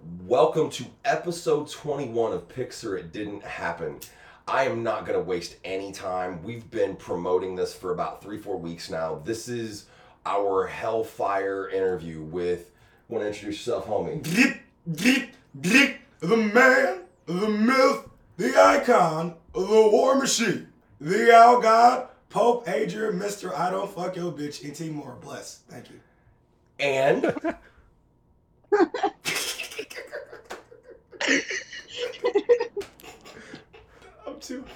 Welcome to episode 21 of Pics or It Didn't Happen. I am not going to waste any time. We've been promoting this for about three, four weeks now. This is our Hellfire interview with. Want to introduce yourself, homie? The man, the myth, the icon, the war machine, the owl god, Pope Adrian, Mr. I don't fuck your bitch, and Timor. Bless. Thank you. And. I'm too high.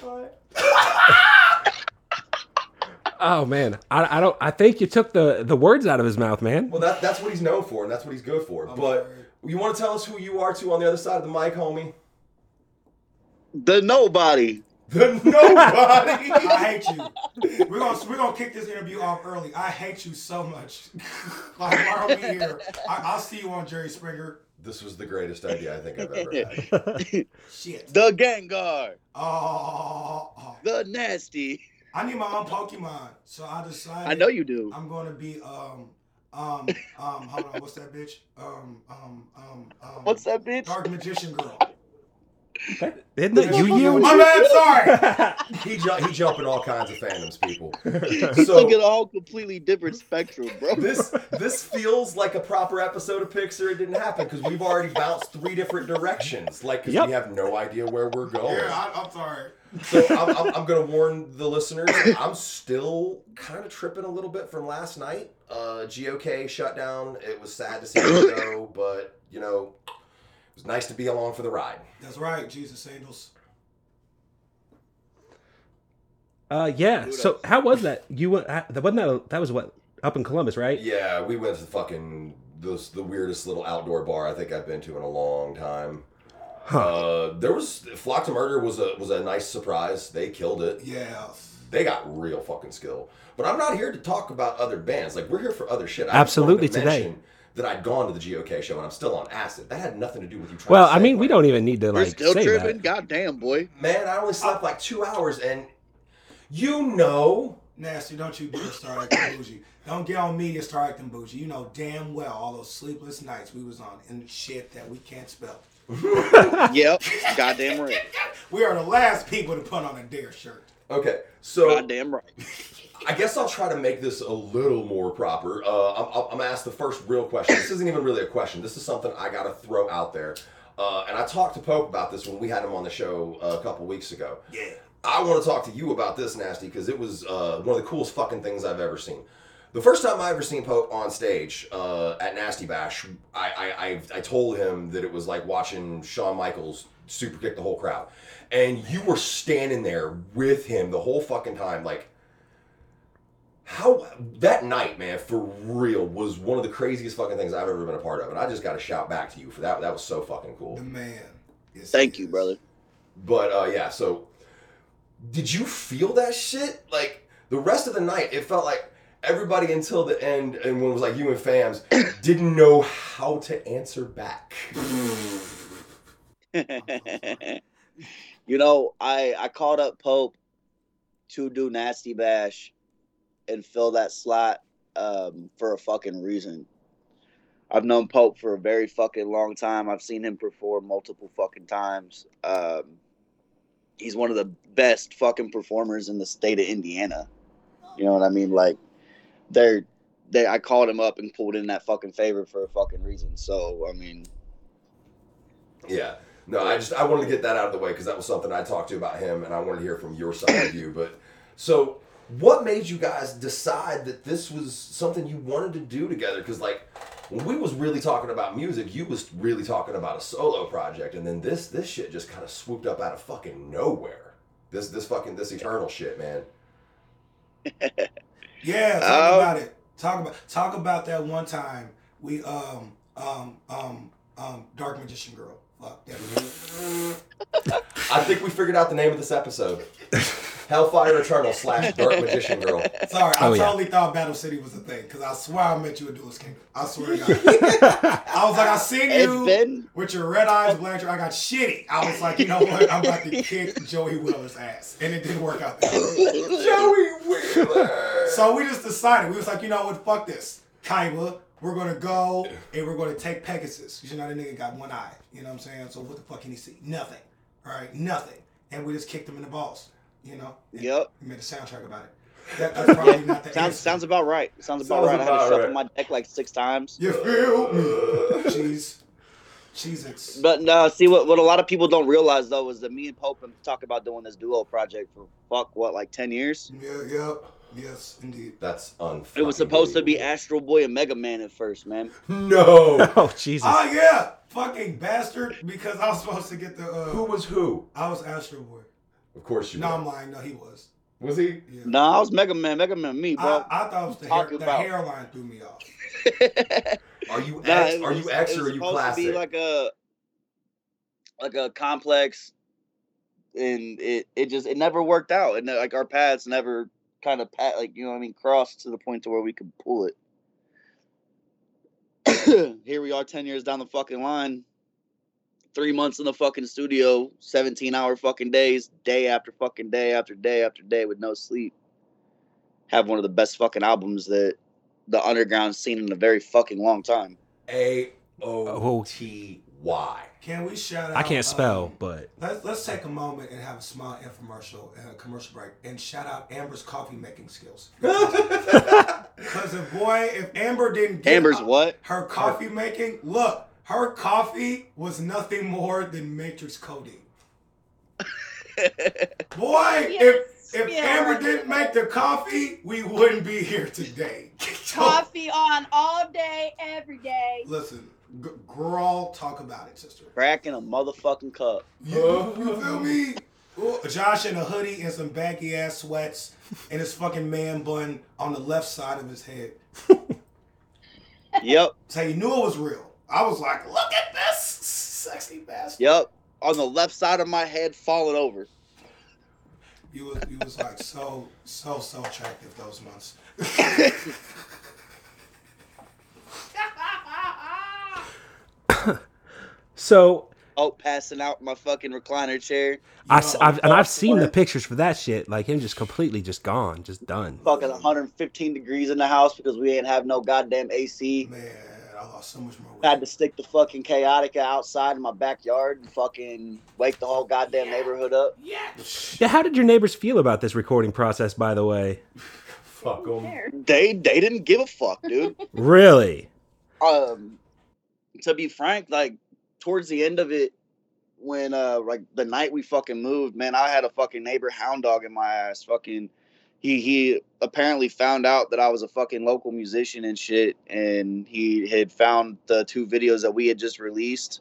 Oh man, I, I don't. I think you took the the words out of his mouth, man. Well, that, that's what he's known for, and that's what he's good for. I'm but sorry. you want to tell us who you are too on the other side of the mic, homie? The nobody. The nobody. I hate you. We're gonna we're gonna kick this interview off early. I hate you so much. like, why are we here? I, I'll see you on Jerry Springer. This was the greatest idea I think I've ever had. Shit. The Gengar. Oh, oh. The Nasty. I need my own Pokemon, so I decided. I know you do. I'm gonna be um um um hold on, what's that bitch? Um um um um What's that bitch? Dark Magician Girl. Isn't it Yu Yu? My bad, sorry. he ju- he jumping all kinds of fandoms, people. He's So looking at a whole completely different spectrum, bro. this this feels like a proper episode of Pics or. It didn't happen because we've already bounced three different directions. Like, because Yep. we have no idea where we're going. Yeah, I, I'm sorry. So I'm, I'm, I'm gonna warn the listeners. I'm still kind of tripping a little bit from last night. Uh, GOK shut down. It was sad to see it go, but you know, it was nice to be along for the ride. That's right, Jesus Angels. Uh, yeah. So how was that? You went. That wasn't that. That was what up in Columbus, right? Yeah, we went to the fucking this the weirdest little outdoor bar I think I've been to in a long time. Huh. Uh, there was Flock to Murder was a was a nice surprise. They killed it. Yeah. They got real fucking skill. But I'm not here to talk about other bands. Like we're here for other shit. I Absolutely to today. mention That I'd gone to the GOK show and I'm still on acid. That had nothing to do with you trying Well, to I mean, segue. we don't even need to like You're like still say tripping? that. Goddamn, boy. Man, I only slept like two hours and you know Nasty, don't you dare start acting bougie. Don't get on me and start acting bougie. You know damn well all those sleepless nights we was on and shit that we can't spell. Yep. Goddamn right. We are the last people to put on a dare shirt. Okay, so Goddamn right. I guess I'll try to make this a little more proper. Uh, I'm, I'm gonna ask the first real question. This isn't even really a question. This is something I gotta throw out there. Uh, and I talked to Pope about this when we had him on the show uh, a couple weeks ago. Yeah. I want to talk to you about this, Nasty, because it was uh, one of the coolest fucking things I've ever seen. The first time I ever seen Pope on stage uh, at Nasty Bash, I, I, I, I told him that it was like watching Shawn Michaels super kick the whole crowd. And you were standing there with him the whole fucking time. Like, how that night, man, for real, was one of the craziest fucking things I've ever been a part of. And I just got to shout back to you for that. That was so fucking cool. The man. Yes, Thank you, is. brother. But uh, yeah, so did you feel that shit? Like the rest of the night, it felt like everybody until the end, and when it was like you and Fams, didn't know how to answer back. you know, I I called up Pope to do Nasty Bash and fill that slot um, for a fucking reason. I've known Pope for a very fucking long time. I've seen him perform multiple fucking times. Um, he's one of the best fucking performers in the state of Indiana. You know what I mean? Like, they're they. I called him up and pulled in that fucking favor for a fucking reason. So I mean, Yeah. No, I just I wanted to get that out of the way because that was something I talked to about him, and I wanted to hear from your side of you. But so, what made you guys decide that this was something you wanted to do together? Because like when we was really talking about music, you was really talking about a solo project, and then this this shit just kind of swooped up out of fucking nowhere. This this fucking this eternal shit, man. Yeah, talk Oh. about it. Talk about talk about that one time we um um um um Dark Magician Girl. Fuck that. I think we figured out the name of this episode: Hellfire Eternal slash Dark Magician Girl. Sorry, I Oh, yeah. totally thought Battle City was a thing because I swear I met you at Duelist Kingdom. I swear to God. I was like, I seen you been with your red eyes, Black Dragon. I got shitty. I was like, you know what? I'm about to kick Joey Wheeler's ass, and it didn't work out that. Joey Wheeler. So we just decided. We was like, you know what? Fuck this. Kaiba, we're gonna go and we're gonna take Pegasus. You know that nigga got one eye. You know what I'm saying? So what the fuck can he see? Nothing. All right, nothing. And we just kicked him in the balls. You know? And Yep. We made a soundtrack about it. That, that's probably not the Sounds answer. sounds about right. Sounds about Sounds right. I had to about shuffle right. my deck like six times. You feel me? Cheese. Cheese But no, see what what a lot of people don't realize though is that me and Pope have talked about doing this duo project for fuck what like ten years. Yeah, yep. Yes, indeed. That's unfair. It was supposed to be Astro Boy and Mega Man at first, man. No. Oh Jesus! Oh yeah, fucking bastard! Because I was supposed to get the. Uh, who was who? I was Astro Boy. Of course you. No, were. I'm lying. No, he was. Was he? Yeah. No, I was Mega Man, Mega Man, me, I, bro. I thought it was the, hair, the about- hairline threw me off. Are you Nah, X? it Are you X or are you supposed classic? To be like a like a complex, and it it just it never worked out, and like our paths never kind of pat like you know what I mean crossed to the point to where we could pull it. Here we are, ten years down the fucking line. Three months in the fucking studio, seventeen hour fucking days, day after fucking day after day after day with no sleep. Have one of the best fucking albums that the underground seen in a very fucking long time. A O T Y. Can we shout out? I can't spell, um, but Let's let's take a moment and have a small infomercial and a commercial break and shout out Amber's coffee making skills. Because if boy, if Amber didn't get Amber's what? her coffee making, look, her coffee was nothing more than matrix coding. Boy, if Yes, if yeah. Amber didn't make the coffee, we wouldn't be here today. Coffee on all day, every day. Listen, g- girl, talk about it, sister. Cracking a motherfucking cup. You, you feel me? Ooh, Josh in a hoodie and some baggy ass sweats and his fucking man bun on the left side of his head. Yep, So you knew it was real. I was like, look at this sexy bastard. yep. On the left side of my head, falling over. You was you was like so so so attractive those months. so Oh, passing out my fucking recliner chair. I, s- Yo, I've, and I've seen the pictures for that shit. Like him, just completely just gone, just done. Fucking 115 degrees in the house because we ain't have no goddamn AC. Man, I lost so much more weight. Had to stick the fucking chaotic outside in my backyard and fucking wake the whole goddamn neighborhood up. Yeah, how did your neighbors feel about this recording process? By the way, Fuck Who 'em. cares? They they didn't give a fuck, dude. really? um to be frank like towards the end of it when uh like the night we fucking moved man i had a fucking neighbor hound dog in my ass fucking he he apparently found out that i was a fucking local musician and shit and he had found the two videos that we had just released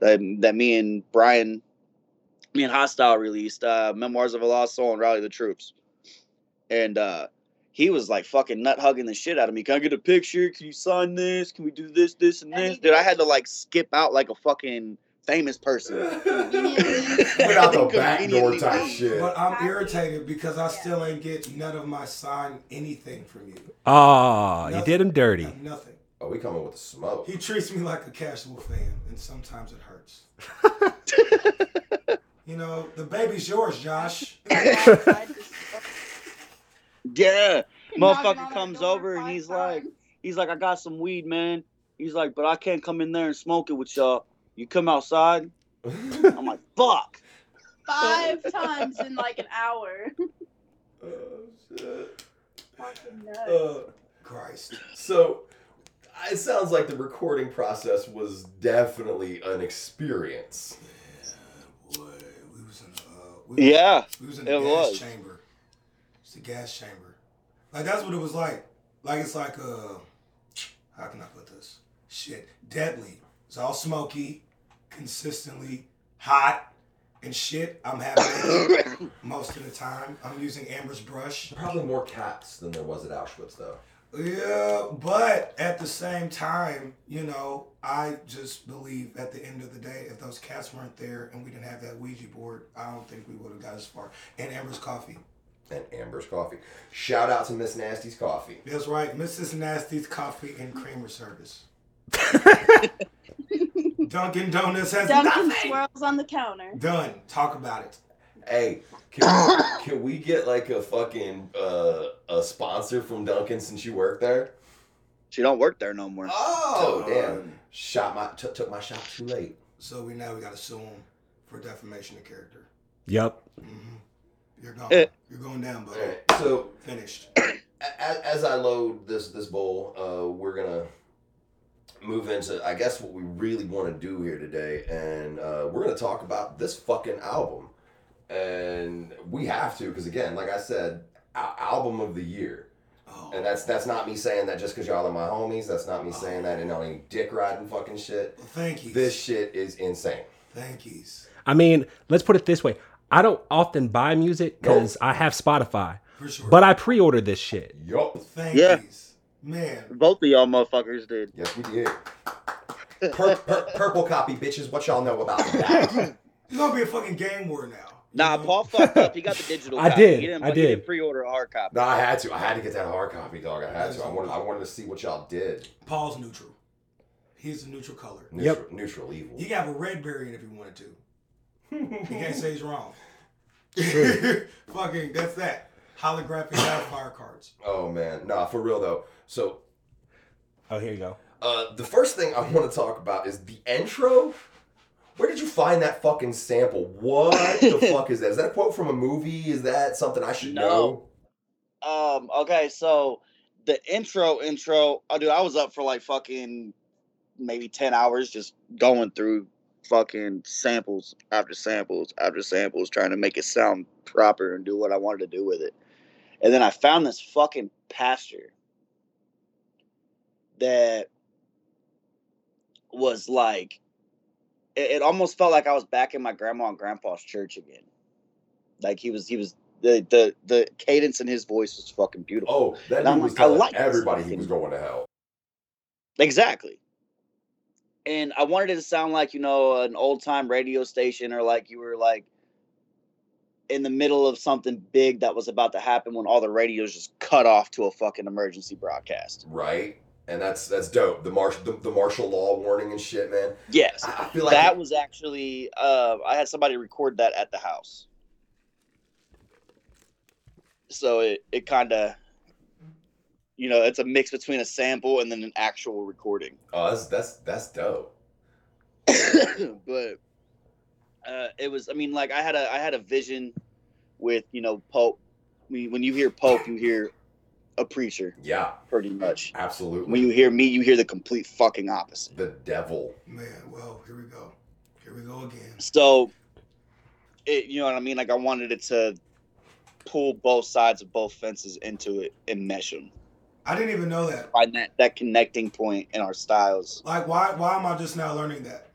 that that me and brian me and hostile released uh memoirs of a lost soul and rally the troops and uh he was like fucking nut hugging the shit out of me. Can I get a picture? Can you sign this? Can we do this, this, and this? Dude, I had to like skip out like a fucking famous person. Without the back door type shit. But I'm irritated because I still ain't get none of my sign anything from you. Oh, you did him dirty. Nothing. Oh, we coming with the smoke. He treats me like a casual fan, and sometimes it hurts. you know, the baby's yours, Josh. Yeah. Motherfucker comes over and he's like, he's like, I got some weed, man. He's like, but I can't come in there and smoke it with y'all. You come outside. I'm like, fuck. five times in like an hour. oh, shit. Fucking nuts. Uh, Christ. so, it sounds like the recording process was definitely an experience. Yeah, boy, we was in uh, we was, Yeah. we was in the it gas was. chamber. It's the gas chamber. Like that's what it was like. Like it's like uh, how can I put this? Shit, deadly. It's all smoky, consistently hot, and shit. I'm having most of the time. I'm using Amber's brush. Probably more cats than there was at Auschwitz, though. Yeah, but at the same time, you know, I just believe at the end of the day, if those cats weren't there and we didn't have that Ouija board, I don't think we would have got as far. And Amber's coffee. And Amber's coffee. Shout out to Miss Nasty's coffee. That's right, Mrs. Nasty's coffee and creamer service. Dunkin' Donuts has Dunkin' nothing. swirls on the counter. Done. Talk about it. Hey, can we, can we get like a fucking uh, a sponsor from Dunkin' since you work there? She don't work there no more. Oh, damn. Um, Shot my t- took my shot too late. So we now we gotta sue him for defamation of character. Yep. hmm You're gone. Eh. You're going down, buddy. All right. So Finished. as, as I load this this bowl, uh, we're gonna move into I guess what we really want to do here today, and uh, we're gonna talk about this fucking album, and we have to because again, like I said, al- album of the year, Oh, and that's that's not me saying that just because y'all are my homies. That's not me saying that in any dick riding fucking shit. well, thank you. This shit is insane. Thank yous. I mean, let's put it this way. I don't often buy music because I have Spotify, For sure. but I pre-ordered this shit. Yup. thank Yeah. yous. Man. Both of y'all motherfuckers did. Yes, we did. Pur- pur- purple copy, bitches. What y'all know about that? It's gonna be a fucking game war now. Nah, know? Paul fucked up. He got the digital. I copy. did, He didn't, I did. didn't pre-order a hard copy. No, I had to. I had to get that hard copy, dog. I had to. I wanted. I wanted to see what y'all did. Paul's neutral. He's a neutral color. Neutral, neutral evil. You can have a red berry in if you wanted to. He can't say he's wrong. True. Fucking, that's that. Holographic fire cards. Oh man, nah, for real though. So, Oh, here you go. uh, the first thing I want to talk about is the intro. Where did you find that fucking sample? What the fuck is that? Is that a quote from a movie? Is that something I should know? Um. Okay. So the intro, intro. Oh, dude, I was up for like fucking maybe ten hours just going through fucking samples after samples after samples, trying to make it sound proper and do what I wanted to do with it. And then I found this fucking pastor that was like, it, it almost felt like I was back in my grandma and grandpa's church again. Like he was, he was the the the cadence in his voice was fucking beautiful. Oh, that dude was like, telling like everybody he was going to hell. Exactly. And I wanted it to sound like, you know, an old time radio station or like you were like in the middle of something big that was about to happen when all the radios just cut off to a fucking emergency broadcast. Right? And that's that's dope. The marsh the, the martial law warning and shit, man. Yes. I, I feel like that was actually uh I had somebody record that at the house. So it, it kinda you know, it's a mix between a sample and then an actual recording. oh, that's that's that's dope. but uh, it was. I mean, like I had a I had a vision with you know Pope. I mean, when you hear Pope, you hear a preacher, Yeah, pretty much. absolutely. When you hear me, you hear the complete fucking opposite. the devil. Man, well, here we go. Here we go again. So, it you know what I mean? Like I wanted it to pull both sides of both fences into it and mesh them. I didn't even know that. Find that that connecting point in our styles Like, why? Why am I just now learning that?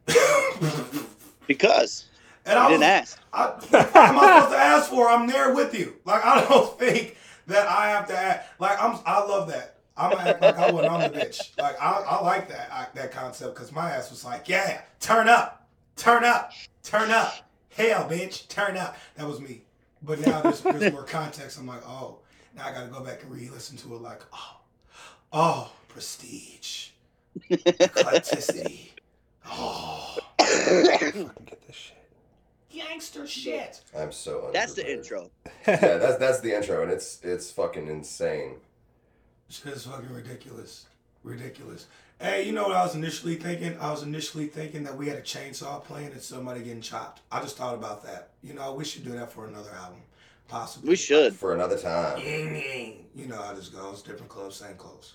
because and I I didn't was, ask. I, what am I supposed to ask for? I'm there with you. Like, I don't think that I have to act. Like, I'm. I love that. I'm gonna act like I wasn't on the bitch. Like, I, I like that I, that concept because my ass was like, yeah, turn up, turn up, turn up. Hell, bitch, turn up. That was me. But now there's, there's more context. I'm like, oh, now I gotta go back and re-listen to it. Like, oh, oh, prestige, eclecticity. Oh, I Fucking get this shit. Gangster shit. I'm so. That's the intro. yeah, that's that's the intro, and it's it's fucking insane. Shit is fucking ridiculous. Ridiculous. Hey, you know what I was initially thinking? I was initially thinking that we had a chainsaw playing and somebody getting chopped. I just thought about that. You know, we should do that for another album. Possibly. We should. For another time. Ying, ying. You know how this goes. Different clothes, same clothes.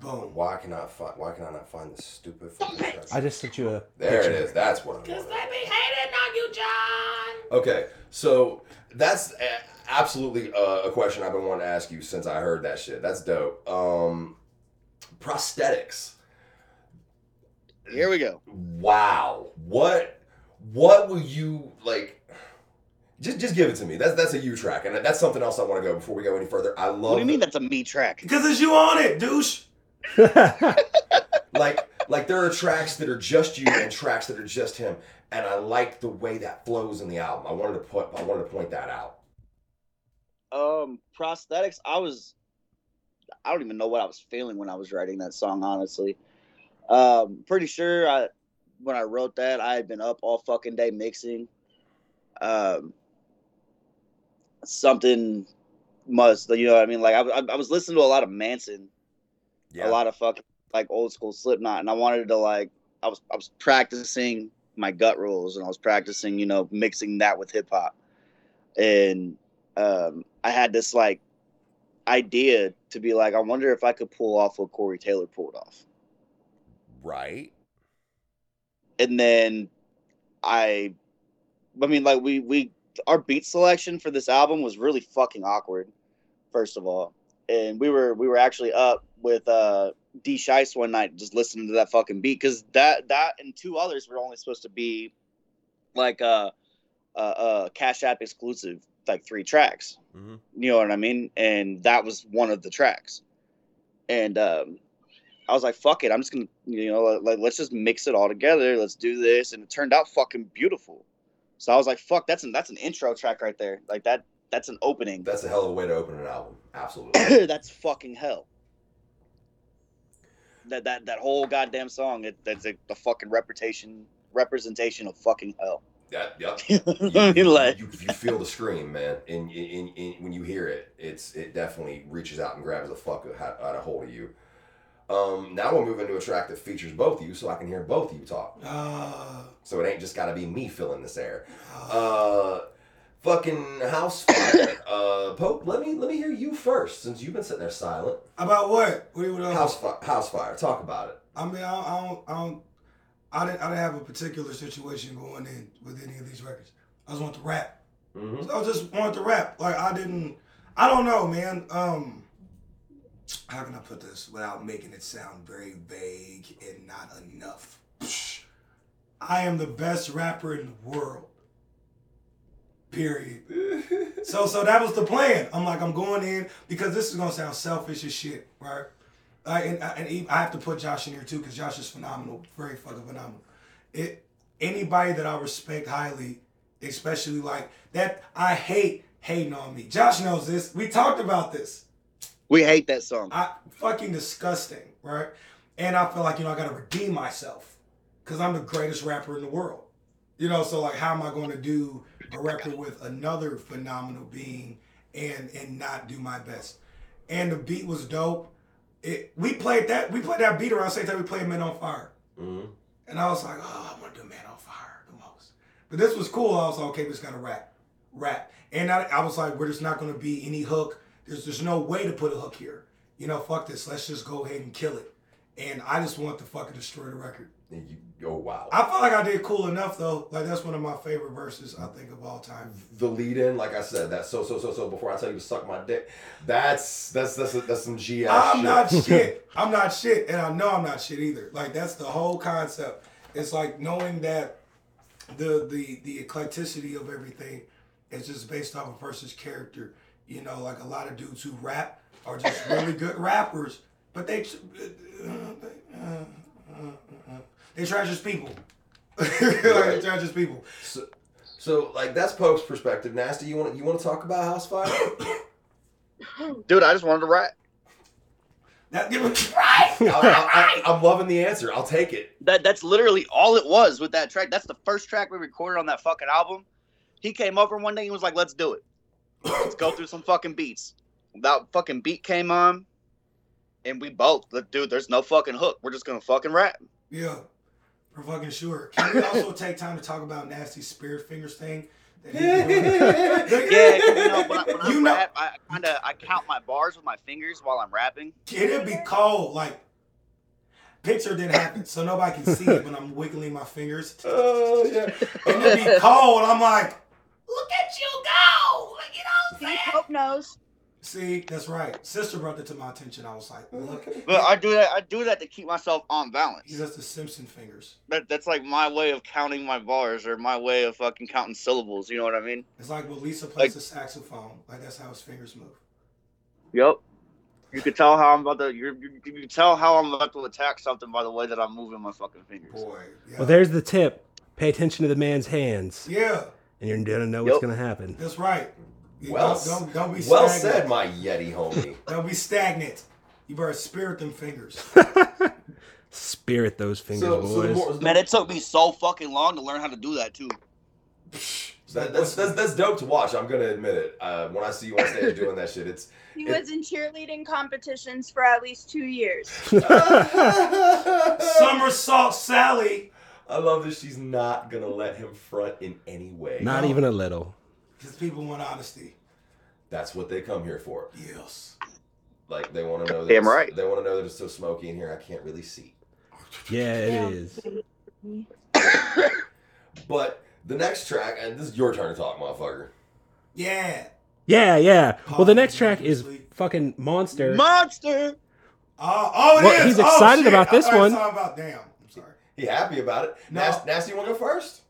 Boom. Why can I find? Why can I not find this stupid fucking track? I just sent you a. There it picture. is. That's what I'm. Cause wanting. they be hating on you, John. Okay, so that's absolutely uh, a question I've been wanting to ask you since I heard that shit. That's dope. Um, prosthetics. Here we go. Wow. What? What will you like? Just, just give it to me. That's that's a U track, and that's something else I want to go before we go any further. I love. What do you mean the- that's a me track? Because it's you on it, douche. like like there are tracks that are just you and tracks that are just him, and I like the way that flows in the album. I wanted to put I wanted to point that out. Um, prosthetics. I was, I don't even know what I was feeling when I was writing that song. Honestly, um, pretty sure I, when I wrote that, I had been up all fucking day mixing. Um, something must, you know, what I mean, like I, I, I was listening to a lot of Manson Yeah. a lot of fucking like old school Slipknot, and I wanted to like I was I was practicing my gutturals, and I was practicing you know mixing that with hip hop, and um, I had this like idea to be like I wonder if I could pull off what Corey Taylor pulled off, Right. and then I, I mean like we we our beat selection for this album was really fucking awkward, first of all, and we were we were actually up with uh D Shice one night just listening to that fucking beat because that that and two others were only supposed to be like uh uh, uh Cash App exclusive like three tracks. Mhm. You know what I mean? And that was one of the tracks. And um I was like, fuck it, I'm just gonna you know like let's just mix it all together. Let's do this. And it turned out fucking beautiful. So I was like, fuck, that's an that's an intro track right there. Like that that's an opening. That's a hell of a way to open an album. Absolutely. that's fucking hell. That that that whole goddamn song, it, that's a, the fucking reputation representation of fucking hell. yeah, yep. I You, like, you, you feel the scream, man, and, and, and when you hear it, it's it definitely reaches out and grabs the fuck out, out of hold of you. Um, now we'll move into a track that features both of you, so I can hear both of you talk. Uh, So it ain't just got to be me filling this air. uh, Uh, fucking house fire. uh, Pope, let me let me hear you first, since you've been sitting there silent. about what? What do you what House fi- house fire. Talk about it. I mean, I, I don't, I don't, I didn't, I didn't have a particular situation going in with any of these records. I just want to rap. Mm-hmm. I just wanted to rap. Like I didn't. I don't know, man. Um, how can I put this without making it sound very vague and not enough? I am the best rapper in the world. Period. So, so that was the plan. I'm like, I'm going in because this is gonna sound selfish as shit, right? I, and, and I have to put Josh in here too because Josh is phenomenal, very fucking phenomenal. It anybody that I respect highly, especially like that, I hate hating on me. Josh knows this. We talked about this. we hate that song. I fucking disgusting, right? And I feel like you know I gotta redeem myself because I'm the greatest rapper in the world. You know, so like, how am I going to do a record with another phenomenal being and and not do my best? And the beat was dope. It we played that we played that beat around the same time we played Men on Fire. Mm-hmm. And I was like, oh, I want to do Man on Fire the most. But this was cool. I was like, okay, we just gotta rap, rap. And I, I was like, we're just not gonna be any hook. There's there's no way to put a hook here. You know, fuck this. Let's just go ahead and kill it. And I just want to fucking destroy the record. You, oh wow. I felt like I did cool enough though. Like that's one of my favorite verses I think of all time. the lead in, like I said, that so so so so. Before I tell you to suck my dick, that's that's that's that's some G ass I'm shit. not shit. I'm not shit, and I know I'm not shit either. Like that's the whole concept. It's like knowing that the the the eclecticity of everything is just based off a person's character. You know, like a lot of dudes who rap are just really good rappers, but they uh, they trash as people. like they trash as people. So, so like that's Pope's perspective. Nasty, you want you want to talk about House Fire? Dude, I just wanted to rap. That give it right. I, am loving the answer. I'll take it. That that's literally all it was with that track. That's the first track we recorded on that fucking album. He came over one day and was like, "Let's do it. Let's go through some fucking beats." That fucking beat came on, and we both, like, dude, there's no fucking hook. We're just gonna fucking rap. Yeah, for fucking sure. Can we also take time to talk about Nasty Spirit Fingers thing? That he doing? Yeah, 'cause, you know, when I, when I You know- rap, I kind of I count my bars with my fingers while I'm rapping. Can It'd be cold. Like, picture didn't happen, so nobody can see it when I'm wiggling my fingers. Oh yeah. And it'd be cold. I'm like, look at you go. Like, you know what I'm saying? Pope knows. See, that's right. Sister brought it to my attention. I was like, look. But I do that. I do that to keep myself on balance. He does the Simpson fingers. That, that's like my way of counting my bars or my way of fucking counting syllables. You know what I mean? It's like when Lisa plays Like- the saxophone. Like, that's how his fingers move. Yep. You can tell how I'm about to. You you you can tell how I'm about to attack something by the way that I'm moving my fucking fingers. Boy. Yeah. Well, there's the tip. Pay attention to the man's hands, yeah, and you're gonna know what's gonna happen. that's right. You Well, don't, don't, don't be well stagnant. said, my Yeti homie. Don't be stagnant. You better spirit them fingers. Spirit those fingers, so, so the boys. more, Man, it took me so fucking long to learn how to do that too. That, that's, that's that's dope to watch. I'm gonna admit it. Uh, when I see you on stage doing that shit, it's He It- was in cheerleading competitions for at least two years. Somersault Sally. I love that she's not gonna let him front in any way. Not even a little. Because people want honesty. That's what they come here for. Yes. Like they want to know that Damn right. they want to know that it's so smoky in here. I can't really see. Yeah, it Yeah. is. But the next track, and this is your turn to talk, motherfucker. Yeah. Yeah, yeah. Well, the next track is fucking Monster. Monster. Oh, oh, it Well, is. he's Oh, excited shit. about this I one. about damn. I'm sorry. He happy about it. No. Nasty, Nasty you want to go first?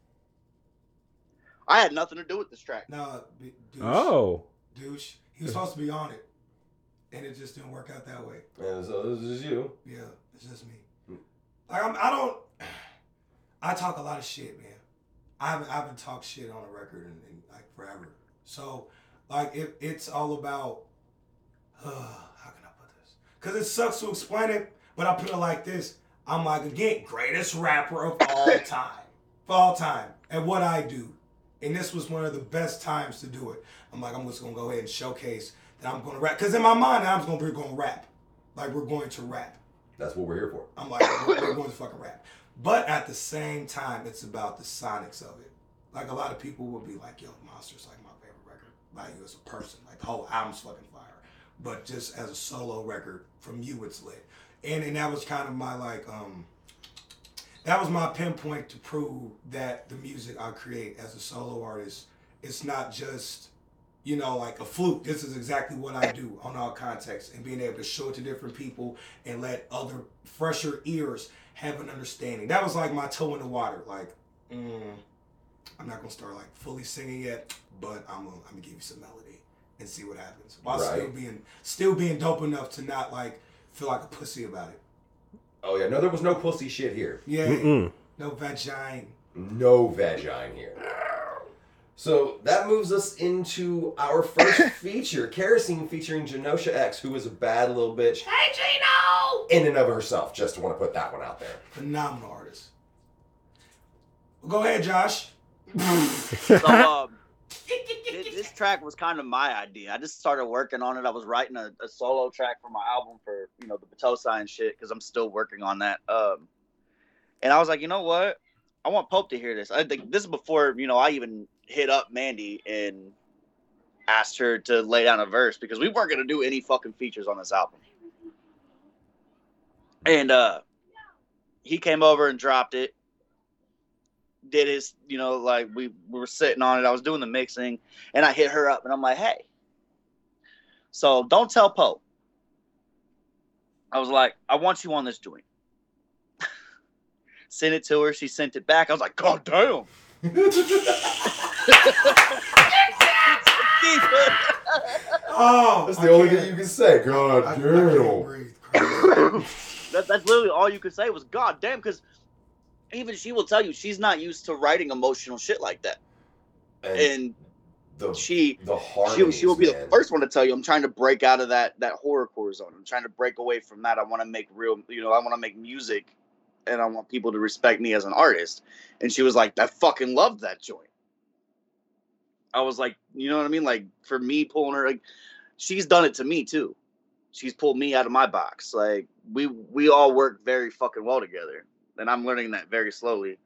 I had nothing to do with this track. No, douche. Oh. douche. He was supposed to be on it, and it just didn't work out that way. And so this is you. Yeah, it's just me. Like I'm, I don't. I talk a lot of shit, man. I haven't, I haven't talked shit on a record in, in like forever. So, like, it, it's all about. Uh, how can I put this? Because it sucks to explain it, but I put it like this. I'm like again, greatest rapper of all time, of all time, at what I do, and this was one of the best times to do it. I'm like, I'm just gonna go ahead and showcase that I'm gonna rap. Because in my mind, I'm just gonna be gonna rap, like we're going to rap. That's what we're here for. I'm like, we're, we're going to fucking rap. But at the same time, it's about the sonics of it. Like a lot of people would be like, yo, Monster's like my favorite record. Like you as a person. Like the whole album's fucking fire. But just as a solo record, from you it's lit. And and that was kind of my like um that was my pinpoint to prove that the music I create as a solo artist, it's not just you know, like a fluke. This is exactly what I do on all contexts, and being able to show it to different people and let other fresher ears have an understanding. That was like my toe in the water. Like, mm, I'm not gonna start like fully singing yet, but I'm gonna, I'm gonna give you some melody and see what happens while still being still being dope enough to not like feel like a pussy about it. Oh yeah, no, there was no pussy shit here. Yeah, Mm-mm. no vagina. No vagine here. So that moves us into our first feature, Kerosene featuring Genosha X, who is a bad little bitch. Hey Gino! In and of herself. Just want to put that one out there. Phenomenal artist. Go ahead, Josh. So um, thi- this track was kind of my idea. I just started working on it. I was writing a, a solo track for my album for you know the Potosi and shit because I'm still working on that. Um, and I was like, you know what? I want Pope to hear this. I think this is before you know I even hit up Mandy and asked her to lay down a verse because we weren't gonna do any fucking features on this album. And uh, he came over and dropped it did his, you know, like we, we were sitting on it. I was doing the mixing and I hit her up and I'm like, hey, so don't tell Pope. I was like, I want you on this joint. Sent it to her. She sent it back. I was like, God damn. Oh, That's I the only can't- thing you can say. God I, I damn. can't breathe. That, that's literally all you could say was God damn, because even she will tell you she's not used to writing emotional shit like that. And, And the she the she, she will be man. the first one to tell you I'm trying to break out of that that horrorcore zone. I'm trying to break away from that. I want to make real, you know, I want to make music and I want people to respect me as an artist. And she was like, I fucking loved that joint. I was like, you know what I mean? Like for me pulling her like she's done it to me too. She's pulled me out of my box. Like we we all work very fucking well together. And I'm learning that very slowly.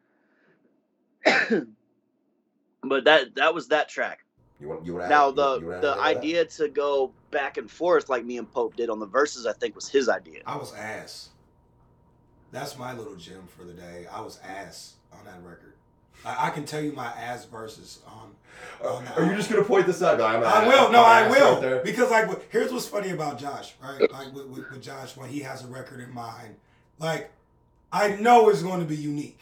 but that that was that track. You want you want Now you, the you wanna the add anything to that? idea to go back and forth like me and Pope did on the verses, I think was his idea. I was ass. That's my little gem for the day. I was ass on that record. I, I can tell you my ass verses on. Uh, on that Are you just gonna point this out? I'm I will. No, I'm I ass will. right because like, here's what's funny about Josh, right? Like with, with, with Josh, when he has a record in mind, like I know it's going to be unique.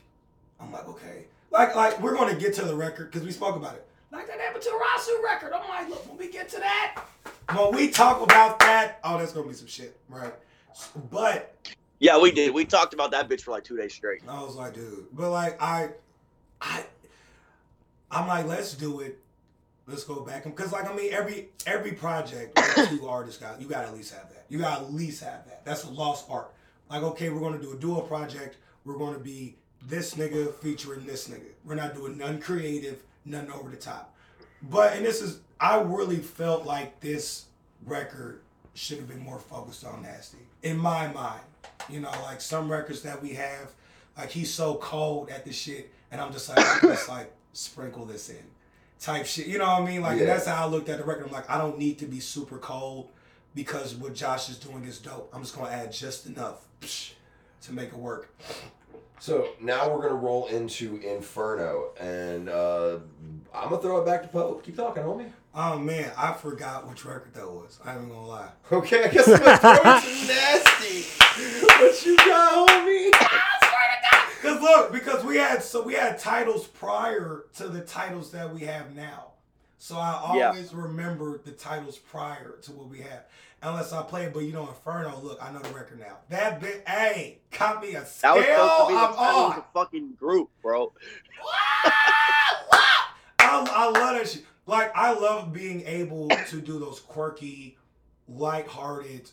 I'm like, okay, like like we're going to get to the record because we spoke about it. Like that Amaterasu record. I'm like, look, when we get to that, when we talk about that, oh, that's gonna be some shit, right? But Yeah, we did. We talked about that bitch for like two days straight. I was like, dude, but like I, I, I'm like, let's do it. Let's go back because like I mean, every every project two artists got you got to at least have that. You got to at least have that. That's a lost art. Like okay, we're gonna do a duo project. We're gonna be this nigga featuring this nigga. We're not doing none creative, nothing over the top. But and this is I really felt like this record should have been more focused on nasty in my mind. You know, like some records that we have, like he's so cold at the shit, and I'm just like, just like sprinkle this in, type shit. You know what I mean? Like Yeah. that's how I looked at the record. I'm like, I don't need to be super cold because what Josh is doing is dope. I'm just gonna add just enough to make it work. So now we're gonna roll into Inferno, and uh, I'm gonna throw it back to Pope. Keep talking, homie. Oh man, I forgot which record that was. I ain't gonna lie. Okay, I guess I'm gonna throw it to Nasty. What you got, homie? Cause look, because we had so we had titles prior to the titles that we have now. So I Yeah. always remember the titles prior to what we had. Unless I play, but you know, Inferno, look, I know the record now. That bit, hey, caught me a scale. That was supposed to be the I'm title of on. the fucking group, bro. I, I love that shit. Like, I love being able to do those quirky, lighthearted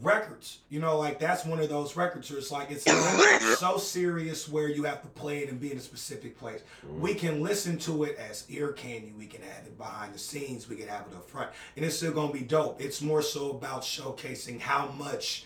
records. You know, like that's one of those records where it's like it's so serious where you have to play it and be in a specific place. We mm. can listen to it as ear candy. We can have it behind the scenes. We can have it up front, and it's still gonna be dope. It's more so about showcasing how much,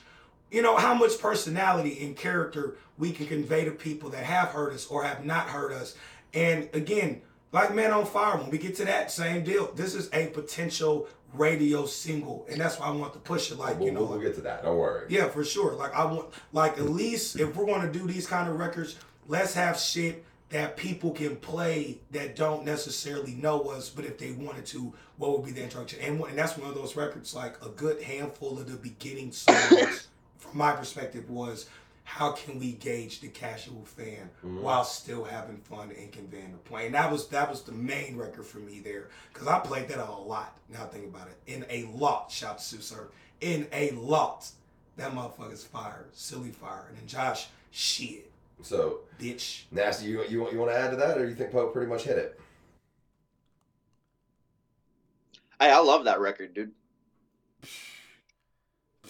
you know, how much personality and character we can convey to people that have heard us or have not heard us. And again, like Man on Fire, when we get to that same deal, this is a potential radio single, and that's why I want to push it. Like we'll, you know, we'll, get to that. Don't worry. yeah, for sure. Like I want, like at least if we're gonna do these kind of records, let's have shit that people can play that don't necessarily know us, but if they wanted to, what would be the introduction? And, and that's one of those records. Like a good handful of the beginning songs, from my perspective, was how can we gauge the casual fan while still having fun and conveying the point? And that was that was the main record for me there because I played that a lot. Now I think about it, in a lot. Shout to Sue Sir, in a lot. That motherfucker's fire, silly fire. And then Josh, shit, So bitch. Nasty, you you, you want to add to that, or you think Pope pretty much hit it? Hey, I love that record, dude.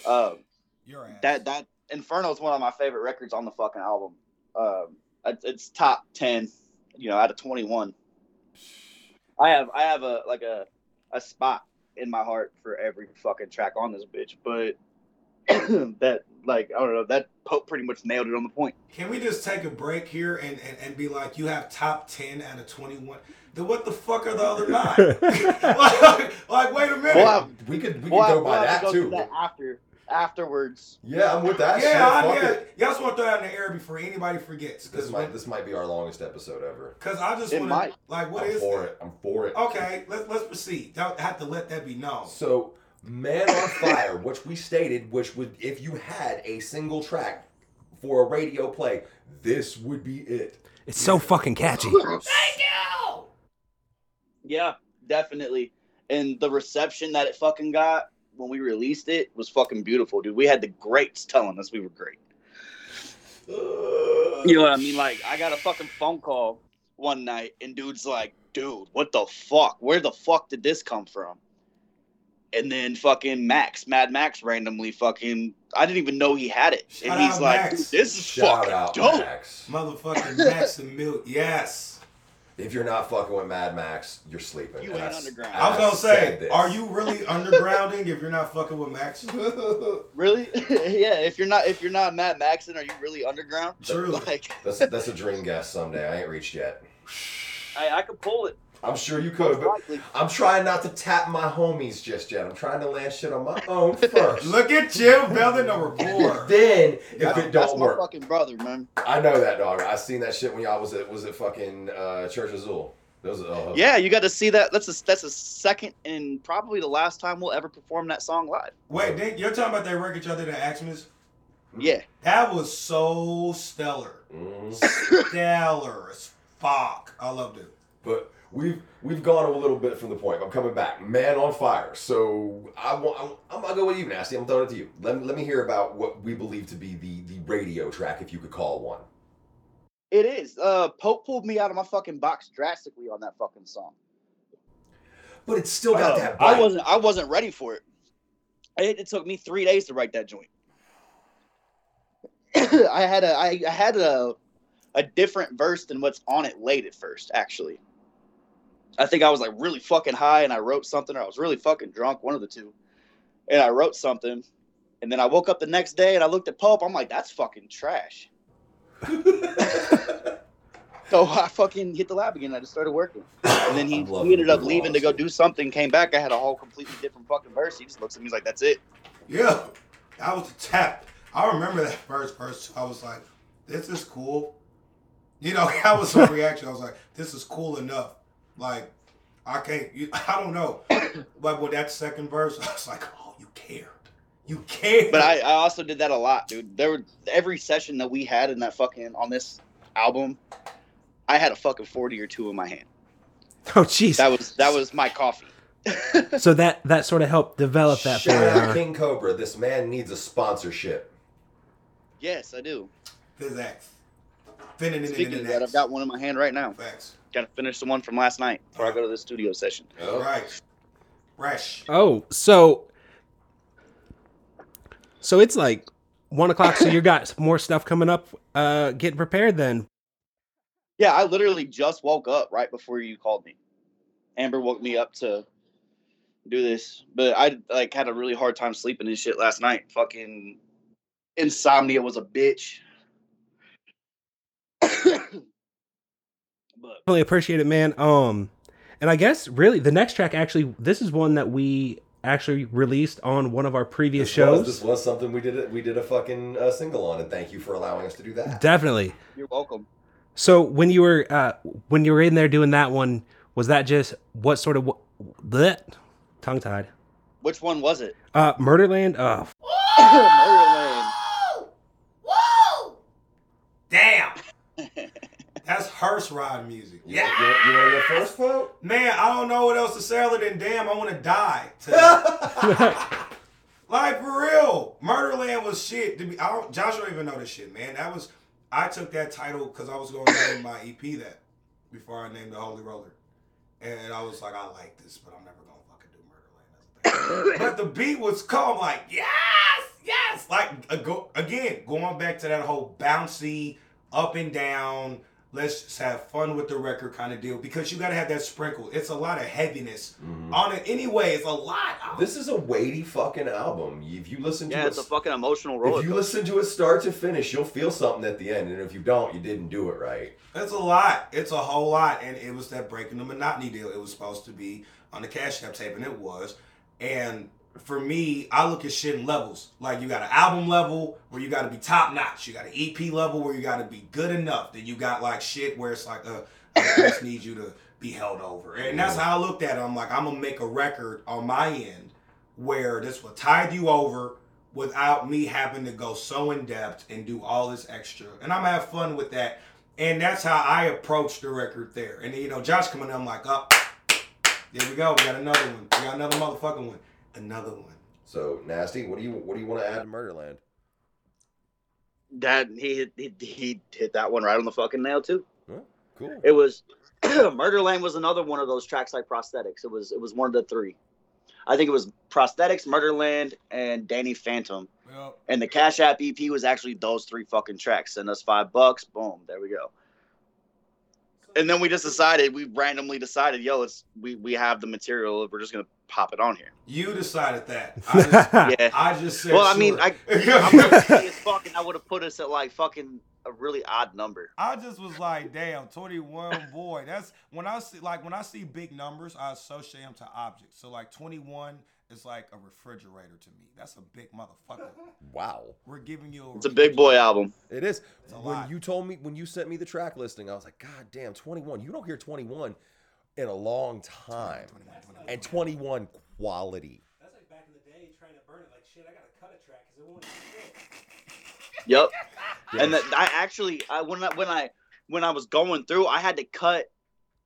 Um, Your ass. that that Inferno is one of my favorite records on the fucking album. Um, it's, it's top ten, you know, out of twenty one. I have I have a like a a spot in my heart for every fucking track on this bitch, but that like I don't know that Pope pretty much nailed it on the point. Can we just take a break here and, and, and be like, you have top 10 out of 21? Then what the fuck are the other nine? like, like, wait a minute. Well, We could we could We'll have, go we'll by have that go too. through that after afterwards. Yeah, I'm with that. shit. yeah, I, Fuck yeah. it. Y'all just want to throw that in the air before anybody forgets. This Because might this might be our longest episode ever. Cause I just want to, like, what I'm is for that? it. I'm for it. Okay, let's let's proceed. Don't have to let that be known. So, Man on Fire, which we stated, which would, if you had a single track for a radio play, this would be it. It's so fucking catchy. Thank you. Yeah, definitely. And the reception that it fucking got when we released it was fucking beautiful, dude. We had the greats telling us we were great. You know what I mean? Like, I got a fucking phone call one night, and dude's like, dude, what the fuck? Where the fuck did this come from? And then fucking Max, Mad Max, randomly fucking, I didn't even know he had it. Shout and he's like, Max. this is Shout fucking out dope. Max. Motherfucking Max and Milk. Yes. If you're not fucking with Mad Max, you're sleeping. You And ain't I s- underground. I was gonna say, are you really undergrounding if you're not fucking with Max? Really? yeah. If you're not, if you're not Mad Maxon, are you really underground? True. Like, That's that's a dream guest someday. I ain't reached yet. I, I could pull it. I'm sure you could, but I'm trying not to tap my homies just yet. I'm trying to land shit on my own first. Look at you building a rapport. then, if That's, it that's don't my work, fucking brother, man. I know that dog. I seen that shit when y'all was at was it fucking uh, Church Azul. Those uh, Yeah, you got to see that. That's a that's a second and probably the last time we'll ever perform that song live. Wait, Nick, you're talking about that record y'all did at Axmas? Yeah. That was so stellar. Mhm. Stellar as fuck. I loved it. But we've we've gone a little bit from the point. I'm coming back. Man on fire. So I want. I'm, I'm gonna go with you, Nasty. I'm throwing it to you. Let, let me hear about what we believe to be the the radio track, if you could call one. It is. Uh, Pope pulled me out of my fucking box drastically on that fucking song. But it's still got Uh, that bite. I wasn't. I wasn't ready for it. It, it took me three days to write that joint. I had a I, I had a a different verse than what's on it late at first, actually. I think I was like really fucking high and I wrote something, or I was really fucking drunk, one of the two. And I wrote something, and then I woke up the next day and I looked at Pope. I'm like, that's fucking trash. So I fucking hit the lab again. I just started working, and then he, he ended up leaving to go do something. Came back, I had a whole completely different fucking verse. He just looks at me he's like, "That's it." Yeah, that was the tap. I remember that first verse. I was like, "This is cool." You know, that was some reaction. I was like, "This is cool enough." Like, I can't. You, I don't know. But with that second verse, I was like, "Oh, you cared. You cared." But I, I also did that a lot, dude. There were every session that we had in that fucking on this album, I had a fucking forty or two in my hand. Oh, jeez. That was that was my coffee. So that that sort of helped develop that for Shout you. out? King Cobra. This man needs a sponsorship. yes, I do. Physics. Finning Speaking of that, I've got one in my hand right now. facts. Got to finish the one from last night before I go to the studio session. Oh. Right. Fresh. Oh, so so it's like one o'clock. So you got more stuff coming up. Uh, getting prepared then. Yeah, I literally just woke up right before you called me. Amber woke me up to do this, but I like had a really hard time sleeping and shit last night. Fucking insomnia was a bitch. but Really appreciate it, man. Um, and I guess really the next track actually this is one that we actually released on one of our previous This shows. Was, this was something we did. A, we did a fucking uh, single on, and thank you for allowing us to do that. Definitely. you're welcome. So when you were uh, when you were in there doing that one, was that just what sort of that tongue tied? Which one was it? Uh, Murderland. Uh, Murderland. Woo! Damn. That's hearse ride music. Yeah. you, you want to first, Pope? Man, I don't know what else to say other than damn, I want to die. like for real, Murderland was shit. To be, I don't, Josh don't even know this shit, man. That was I took that title because I was going to name my EP that before I named the Holy Roller, and I was like, I like this, but I'm never gonna fucking do Murderland. But the beat was calm, like yes, yes, like again going back to that whole bouncy up and down. Let's just have fun with the record kind of deal because you got to have that sprinkle. It's a lot of heaviness mm-hmm. on it anyway. It's a lot. This is a weighty fucking album. If you listen to Yeah, it, it's a fucking emotional roller if you listen to it start to finish, you'll feel something at the end, and if you don't, you didn't do it right. It's a lot. It's a whole lot. And it was that breaking the monotony deal. It was supposed to be on the Cash App tape, and it was. And for me, I look at shit in levels. Like you got an album level where you got to be top notch. You got an EP level where you got to be good enough. Then you got like shit where it's like, uh, I just need you to be held over. And that's how I looked at it. I'm like, I'm gonna make a record on my end where this will tide you over without me having to go so in depth and do all this extra. And I'm gonna have fun with that. And that's how I approach the record there. And then, you know, Josh coming in, I'm like, up, there we go. We got another one. We got another motherfucking one. Another one. So nasty. What do you what do you want to add to Murderland? That he hit, he, he hit that one right on the fucking nail too. Cool. It was Murderland was another one of those tracks like prosthetics. It was it was one of the three. I think it was prosthetics, Murderland, and Danny Phantom. Well, And the Cash App EP was actually those three fucking tracks. Send us five bucks, boom, there we go. And then we just decided, we randomly decided, yo, it's we we have the material, we're just gonna pop it on here. you decided that. I just, Yeah. I just said. Well, I mean. I I'm lazy as fuck, and I would have put us at like fucking a really odd number. I just was like, damn, 21 boy. That's when I see like when I see big numbers, I associate them to objects. So like 21 is like a refrigerator to me. That's a big motherfucker. Wow. We're giving you a It's a big boy album. It is. It's a when lot. you told me when you sent me the track listing, I was like, God damn, 21. You don't hear 21 in a long time. 21, 21. And 21 quality. That's like back in the day trying to burn it. Like shit, I gotta cut a track because it won't Yep. And that I actually I when I when I when I was going through, I had to cut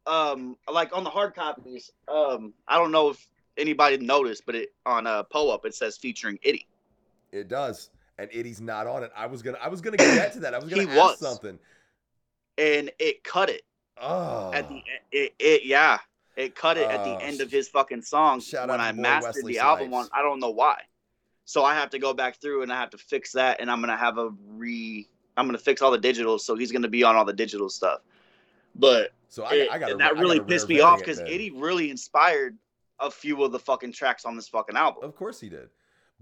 um like on the hard copies. Um I don't know if anybody noticed, but it on a Poe Up it says featuring Itty. It does. And Itty's not on it. I was gonna I was gonna get to that. I was gonna He ask was. something. And it cut it Oh. at the it, it yeah. It cut it at Oh, the ah, end of his fucking song shout when I mastered Wesley the album Snipes. on I don't know why. So I have to go back through and I have to fix that and I'm gonna have a re I'm gonna fix all the digitals, so he's gonna be on all the digital stuff. But So I, it- I got and that really pissed me off because Eddie really inspired a few of the fucking tracks on this fucking album. Of course he did,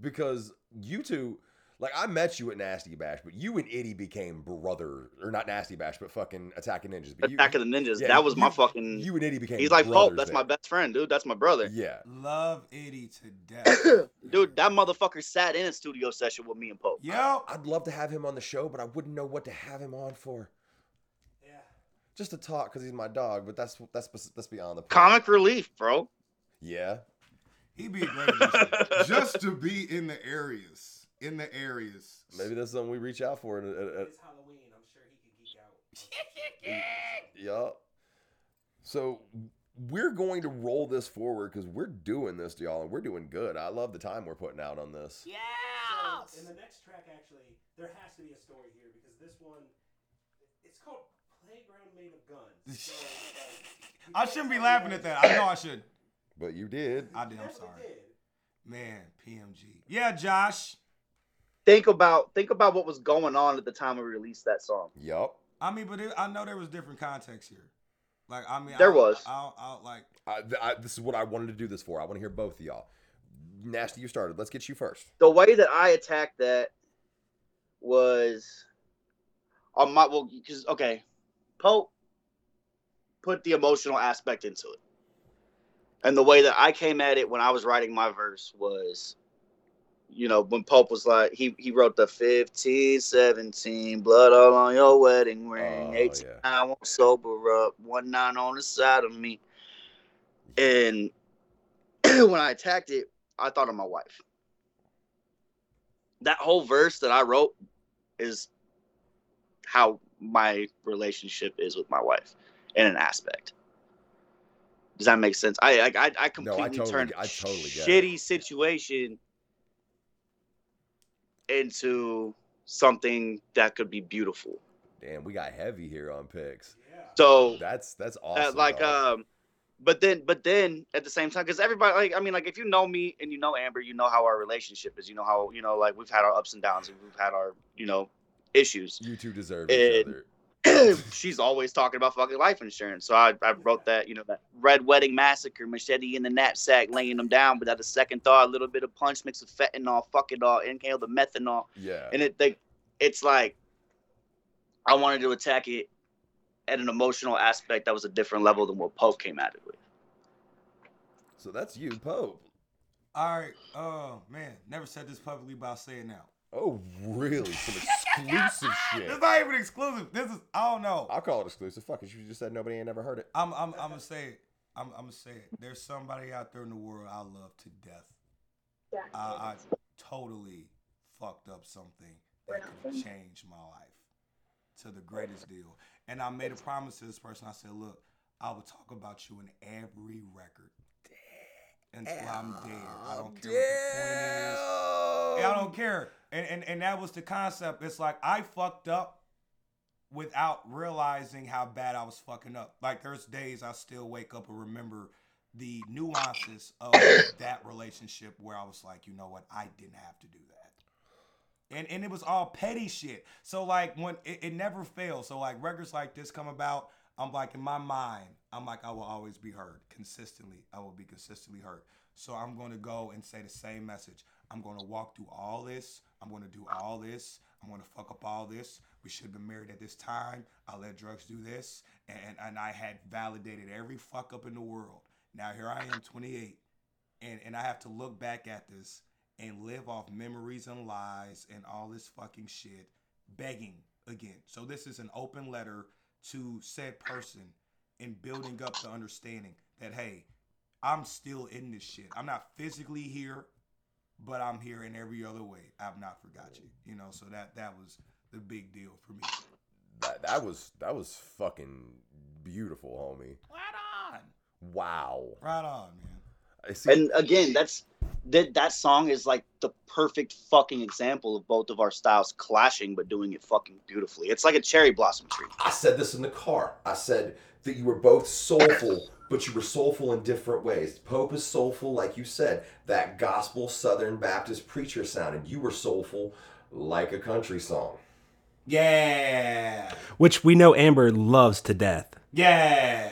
because you two, like I met you at Nasty Bash, but you and Itty became brother, or not Nasty Bash, but fucking Attacking Ninjas. But you, of the Ninjas. yeah, that was my fucking. You and Itty became. He's like Pope. That's then. my best friend, dude. That's my brother. Yeah, Love Itty to death. Dude, that motherfucker sat in a studio session with me and Pope. Yeah. I'd love to have him on the show, but I wouldn't know what to have him on for. Yeah. Just to talk because he's my dog, but that's that's that's beyond the point. Comic relief, bro. Yeah, He'd be a great addition. Just to be in the areas. In the areas. maybe that's something we reach out for. At, at, at, It's Halloween. I'm sure he could geek out. yeah. So we're going to roll this forward because we're doing this to y'all, and we're doing good. I love the time we're putting out on this. So in the next track, actually, there has to be a story here because this one, it's called "Playground Made of Guns." So, like, I shouldn't be laughing at that. I know I should. But you did. I did. I'm sorry. Man, PMG. Yeah, Josh. Think about think about what was going on at the time we released that song. Yup. I mean, but it, I know there was different context here. Like, I mean, There I, was. I, I, like, I, th- I, this is what I wanted to do this for. I want to hear both of y'all. Nasty, you started. Let's get you first. The way that I attacked that was on my well because okay, Pope put the emotional aspect into it. And the way that I came at it when I was writing my verse was, you know, when Pope was like, he, he wrote the 15, 17, blood all on your wedding ring, Oh, 18, yeah. I won't sober up, one nine on the side of me. And when I attacked it, I thought of my wife. That whole verse that I wrote is how my relationship is with my wife in an aspect. Does that make sense? I I I, I completely totally- turned I totally get it. shitty situation into something that could be beautiful. Damn, we got heavy here on picks. Yeah. So That's that's uh, awesome. like dog. um but then but then at the same time because everybody like i mean like if you know me and you know amber you know how our relationship is you know how you know like we've had our ups and downs and we've had our you know issues you two deserve each other. she's always talking about fucking life insurance so I, I wrote that you know that red wedding massacre machete in the knapsack laying them down without a second thought a little bit of punch mix with fentanyl fuck it all inhale the methanol Yeah. and it they, it's like i wanted to attack it at an emotional aspect that was a different level than what pope came at it with So that's you, Pope. all right. Oh, man. Never said this publicly, but I'll say it now. Oh, really? Some exclusive shit. It's not even exclusive. This is, I don't know. I'll call it exclusive. Fuck it. You just said nobody ain't never heard it. I'm, I'm, I'm gonna say it. I'm, I'm gonna say it. There's somebody out there in the world I love to death. I, I totally fucked up something that could change my life to the greatest deal. And I made a promise to this person. I said, "Look, I will talk about you in every record until I'm dead. I don't care what the point is. I don't care. And, and and that was the concept. It's like I fucked up without realizing how bad I was fucking up. Like there's days I still wake up and remember the nuances of that relationship where I was like, you know what, I didn't have to do that. And and it was all petty shit. So like when it, it never fails. So like records like this come about, I'm like in my mind, I'm like I will always be heard consistently. I will be consistently heard. So I'm to go and say the same message. I'm to walk through all this. I'm to do all this. I'm to fuck up all this. We should have been married at this time. I let drugs do this. And, and I had validated every fuck up in the world. Now here I am, 28. And, and I have to look back at this and live off memories and lies and all this fucking shit, begging again. So this is an open letter to said person in building up the understanding that, hey, I'm still in this shit. I'm not physically here, but I'm here in every other way. I've not forgot you. You know, so that that was the big deal for me. That, that was that was fucking beautiful, homie. Right on. Wow. Right on, man. I see. and again that's that that song is like the perfect fucking example of both of our styles clashing but doing it fucking beautifully it's like a cherry blossom tree I said this in the car. I said that you were both soulful, but you were soulful in different ways. Pope is soulful, like you said, that gospel Southern Baptist preacher sounded. you were soulful like a country song. Yeah. Which we know Amber loves to death. Yeah.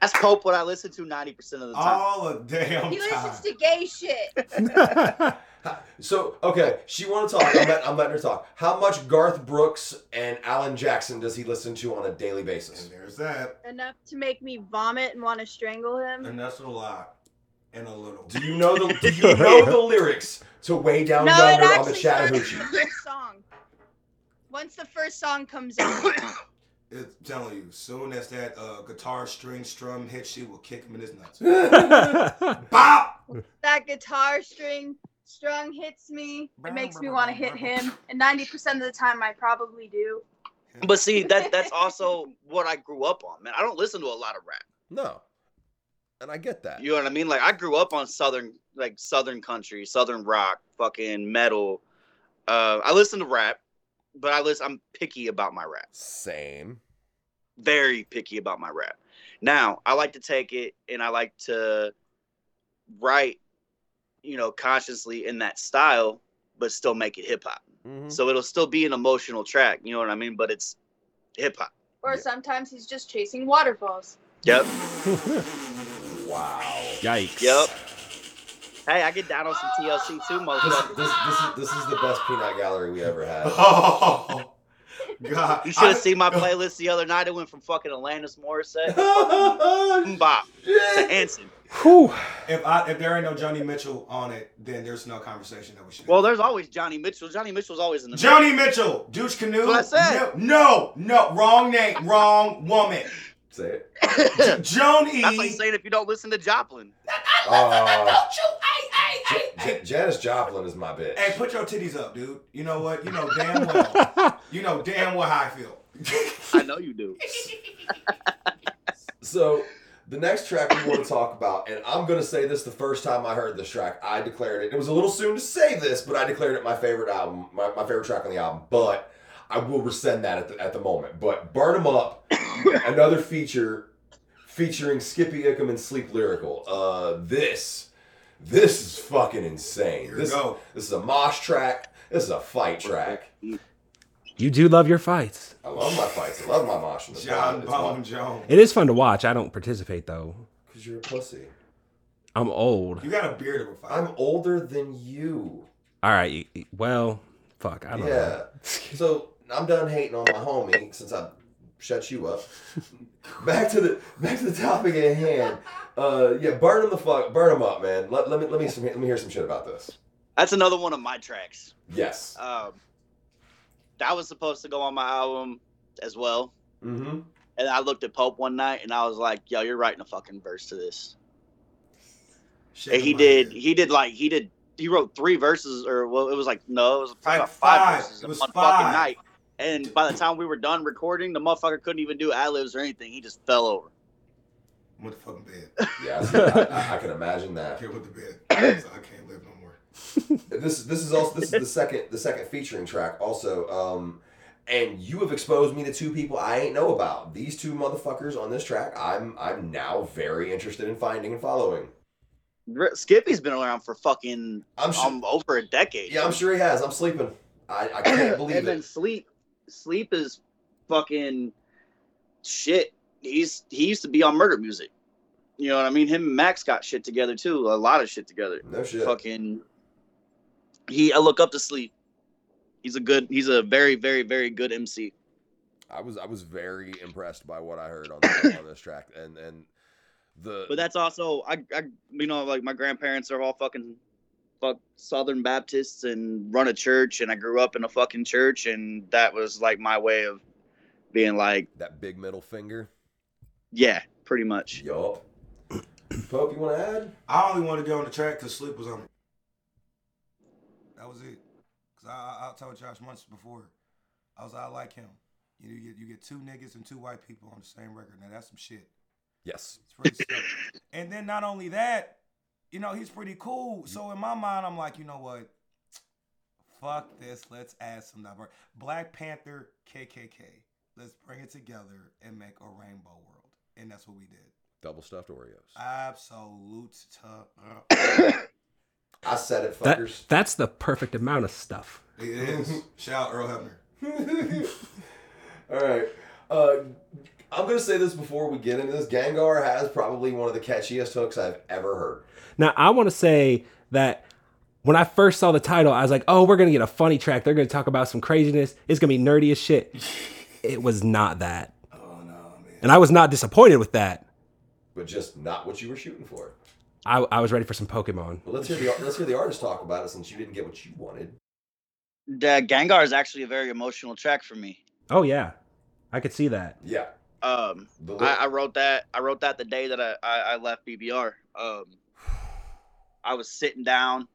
That's Pope what I listen to 90% of the time. All the damn time. He time. listens to gay shit. So okay, she want to talk. I'm, let, I'm letting her talk. How much Garth Brooks and Alan Jackson does he listen to on a daily basis? And there's that. Enough to make me vomit and want to strangle him. And that's a lot. And a little. Do you know the Do you know the lyrics to "Way Down No, Yonder" on the Chattahoochee? the song. Once the first song comes out, It's telling you, soon as that uh, guitar string strum hits, she will kick him in his nuts. Bop! that guitar string strung hits me. It makes me want to hit him. And 90% of the time, I probably do. But see, that that's also what I grew up on, man. I don't listen to a lot of rap. no, and I get that. You know what I mean? Like I grew up on southern, like southern country, southern rock, fucking metal. Uh, I listen to rap, but I listen. I'm picky about my rap. Same. Very picky about my rap. Now I like to take it and I like to write, you know, consciously in that style, but still make it hip hop. Mhm. So it'll still be an emotional track. You know what I mean? But it's hip hop. Or Yeah. sometimes he's just chasing waterfalls. Yep. Wow. Yikes. Yep. Hey, I get down on some TLC too, This, motherfucker. this, this, is, this is the best peanut gallery we ever had. Oh, God. You should have seen my playlist the other night. It went from fucking Alanis Morissette to Shit. Bop to Hanson. Whew. If I if there ain't no Johnny Mitchell on it, then there's no conversation that we should. Well, there's always Johnny Mitchell. Johnny Mitchell's always in the Johnny Mitchell, douche canoe. That's what I said. No, no, no, wrong name, wrong woman. Say it. That's Joni. like saying if you don't listen to Joplin. Uh, J- Janis Joplin is my bitch. Hey, put your titties up, dude. You know what? You know damn well. you know damn well how I feel. I know you do. So the next track we want to talk about, and I'm gonna say this the first time I heard this track, I declared it. It was a little soon to say this, but I declared it my favorite album, my, my favorite track on the album. But I will rescind that at the, at the moment. But Burn 'Em Up, another feature featuring Skippy Ickham and Sleep Lyrical. Uh, this, this is fucking insane. Here this, go. this is a mosh track. This is a fight track. You do love your fights. I love my fights. I love my mosh. in the John crowd. Bone Jones. It is fun to watch. I don't participate though. Because you're a pussy. I'm old. You got a beard of a fight. I'm older than you. All right. y- y- Well, fuck. I don't Yeah. know. So I'm done hating on my homie since I shut you up. Back to the back to the topic at hand. Uh, yeah, burn them the fuck, burn them up, man. Let, let me let me some, let me hear some shit about this. That's another one of my tracks. Yes. Um, that was supposed to go on my album as well. Mm-hmm. And I looked at Pope one night and I was like, "Yo, you're writing a fucking verse to this." Shake And he did. head. He did like he did. He wrote three verses, or well, it was like no, it was Like about five, five. verses It in was one five. fucking night. And by the time we were done recording, the motherfucker couldn't even do ad libs or anything. He just fell over. I'm with the fucking bed. Yeah, I, I, I can imagine I that. can't with the bed. So I can't live no more. This this is also this is the second the second featuring track also. Um, and you have exposed me to two people I ain't know about. These two motherfuckers on this track. I'm I'm now very interested in finding and following. Skippy's been around for fucking I'm sure. um over a decade. yeah, I'm sure he has. I'm sleeping. I, I can't believe it. and then it. sleep, sleep is fucking shit. He's he used to be on murder music. You know what I mean? Him and Max got shit together too. A lot of shit together. No shit. Fucking. He, I look up to sleep. He's a good. He's a very, very, very good MC. I was I was very impressed by what I heard on, the, on this track, and and the But that's also I, I you know like my grandparents are all fucking fuck Southern Baptists and run a church and I grew up in a fucking church and that was like my way of being like that big middle finger. yeah pretty much Yup. Pope, you want to add? I only wanted to get on the track because Sleep was on it. That was it. Cause I, I, I told Josh months before, I was I like him. You, know, you get you get two niggas and two white people on the same record. Now that's some shit. Yes. It's pretty. And then not only that, you know, he's pretty cool. So in my mind, I'm like, you know what? Fuck this. Let's add some number. Black Panther, KKK. Let's bring it together and make a rainbow world. And that's what we did. Double stuffed Oreos. Absolute. I said it, That, fuckers. that's the perfect amount of stuff. It is. Shout out Earl Hebner. All right. Uh, I'm gonna say this before we get into this. Gengar has probably one of the catchiest hooks I've ever heard. Now, I want to say that when I first saw the title, I was like, oh, we're going to get a funny track. They're going to talk about some craziness. It's going to be nerdy as shit. it was not that. Oh no, man. And I was not disappointed with that. But just not what you were shooting for. I, I was ready for some Pokemon. Well, let's hear the let's hear the artist talk about it since you didn't get what you wanted. The Gengar is actually a very emotional track for me. Oh, yeah. I could see that. Yeah. Um, I, I wrote that. I wrote that the day that I, I, I left BBR. Um, I was sitting down,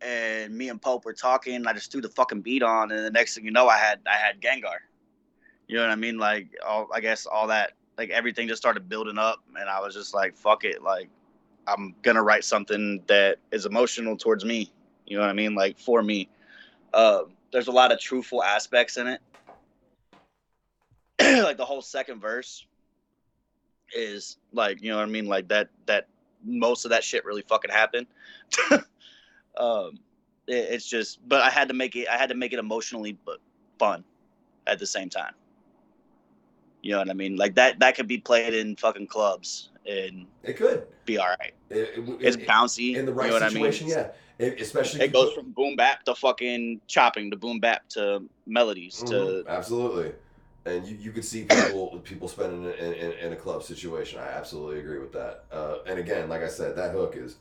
and me and Pope were talking. I just threw the fucking beat on, and the next thing you know, I had I had Gengar. You know what I mean? Like, all I guess all that, like everything just started building up, and I was just like, "Fuck it!" Like, I'm gonna write something that is emotional towards me. You know what I mean? Like for me. Um, there's a lot of truthful aspects in it. like the whole second verse is like you know what I mean like that that most of that shit really fucking happened. um, it, it's just but I had to make it I had to make it emotionally but fun at the same time. You know what I mean? Like that that could be played in fucking clubs and It could. be all right. It, it- It's it- bouncy. in the right you know what situation. I mean? Yeah. Especially. It goes from boom bap to fucking chopping to boom bap to melodies to Mhm, absolutely. And you, you could see people people spending in, in, in a club situation. I absolutely agree with that. Uh, and again, like I said, that hook is,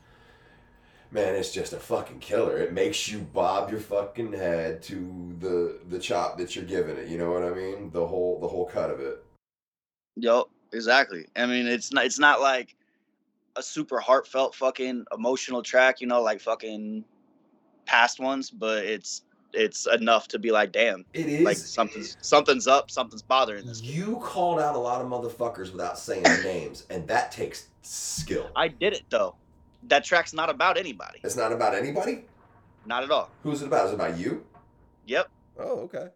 man, it's just a fucking killer. It makes you bob your fucking head to the the chop that you're giving it. You know what I mean? The whole the whole cut of it. Yo, exactly. I mean, it's not it's not like a super heartfelt fucking emotional track, you know, like fucking past ones, but it's it's enough to be like, damn, It is like something's something's up, something's bothering this. kid. You called out a lot of motherfuckers without saying their names, and that takes skill. I did it though. That track's not about anybody. It's not about anybody. Not at all. Who's it about? Is it about you? Yep. Oh, okay.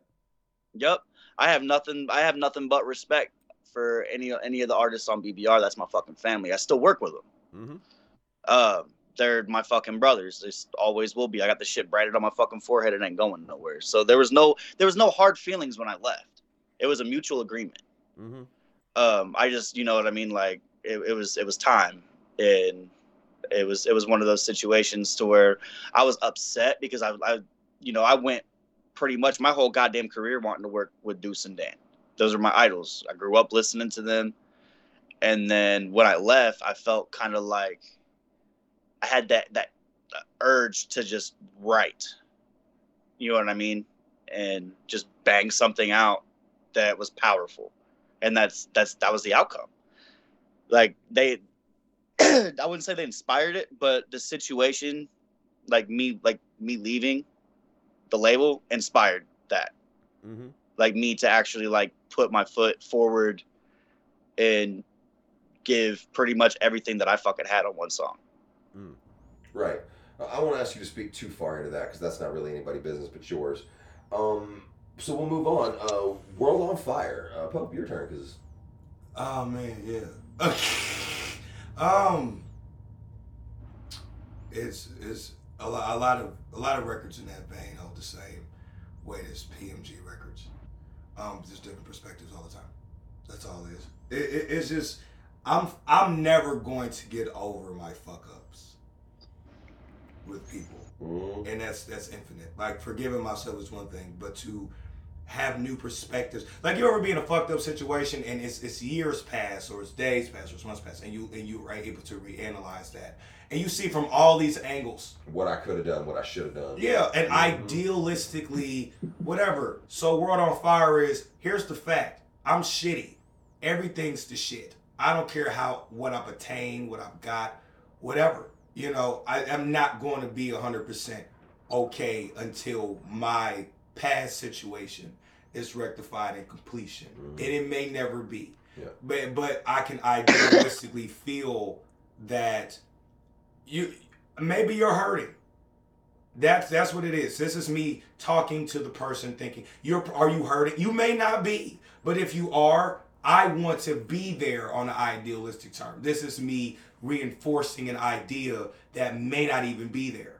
Yep. I have nothing I have nothing but respect for any any of the artists on BBR. That's my fucking family. I still work with them. Mm-hmm. Um, they're my fucking brothers. They always will be. I got the shit branded on my fucking forehead. It ain't going nowhere. So there was no there was no hard feelings when I left. It was a mutual agreement. Mm-hmm. Um, I just you know what I mean. Like it, it was it was time, and it was it was one of those situations to where I was upset because I I you know I went pretty much my whole goddamn career wanting to work with Deuce and Dan. Those are my idols. I grew up listening to them. And then when I left, I felt kind of like I had that that urge to just write. You know what I mean? And just bang something out that was powerful. And that's that's that was the outcome. Like they I wouldn't say they inspired it, but the situation like me like me leaving the label inspired that Mm-hmm. like me to actually like put my foot forward and give pretty much everything that I fucking had on one song. Right. Uh, I won't ask you to speak too far into that because that's not really anybody business but yours. Um, so we'll move on. Uh, World on Fire. Uh, Pope, your turn because Oh man, yeah. um, it's it's a lot, a lot of a lot of records in that vein hold the same weight as PMG records. Um, just different perspectives all the time. That's all it is. It, it, it's just I'm I'm never going to get over my fuck ups with people mm, and that's that's infinite. Like forgiving myself is one thing, but to have new perspectives. Like you ever be in a fucked up situation and it's it's years pass or it's days pass or it's months pass and you and you are able to reanalyze that and you see from all these angles. what I could have done, what I should have done. Yeah, and Mhm. idealistically, whatever. So World on Fire is here's the fact. I'm shitty. Everything's the shit. I don't care how what I've attained, what I've got, whatever. You know, I, I'm not going to be hundred percent okay until my past situation is rectified and completion. Mhm. And it may never be. Yeah. But but I can idealistically feel that you maybe you're hurting. That's that's what it is. This is me talking to the person thinking, you're are you hurting? You may not be, but if you are, I want to be there on an idealistic term. This is me reinforcing an idea that may not even be there.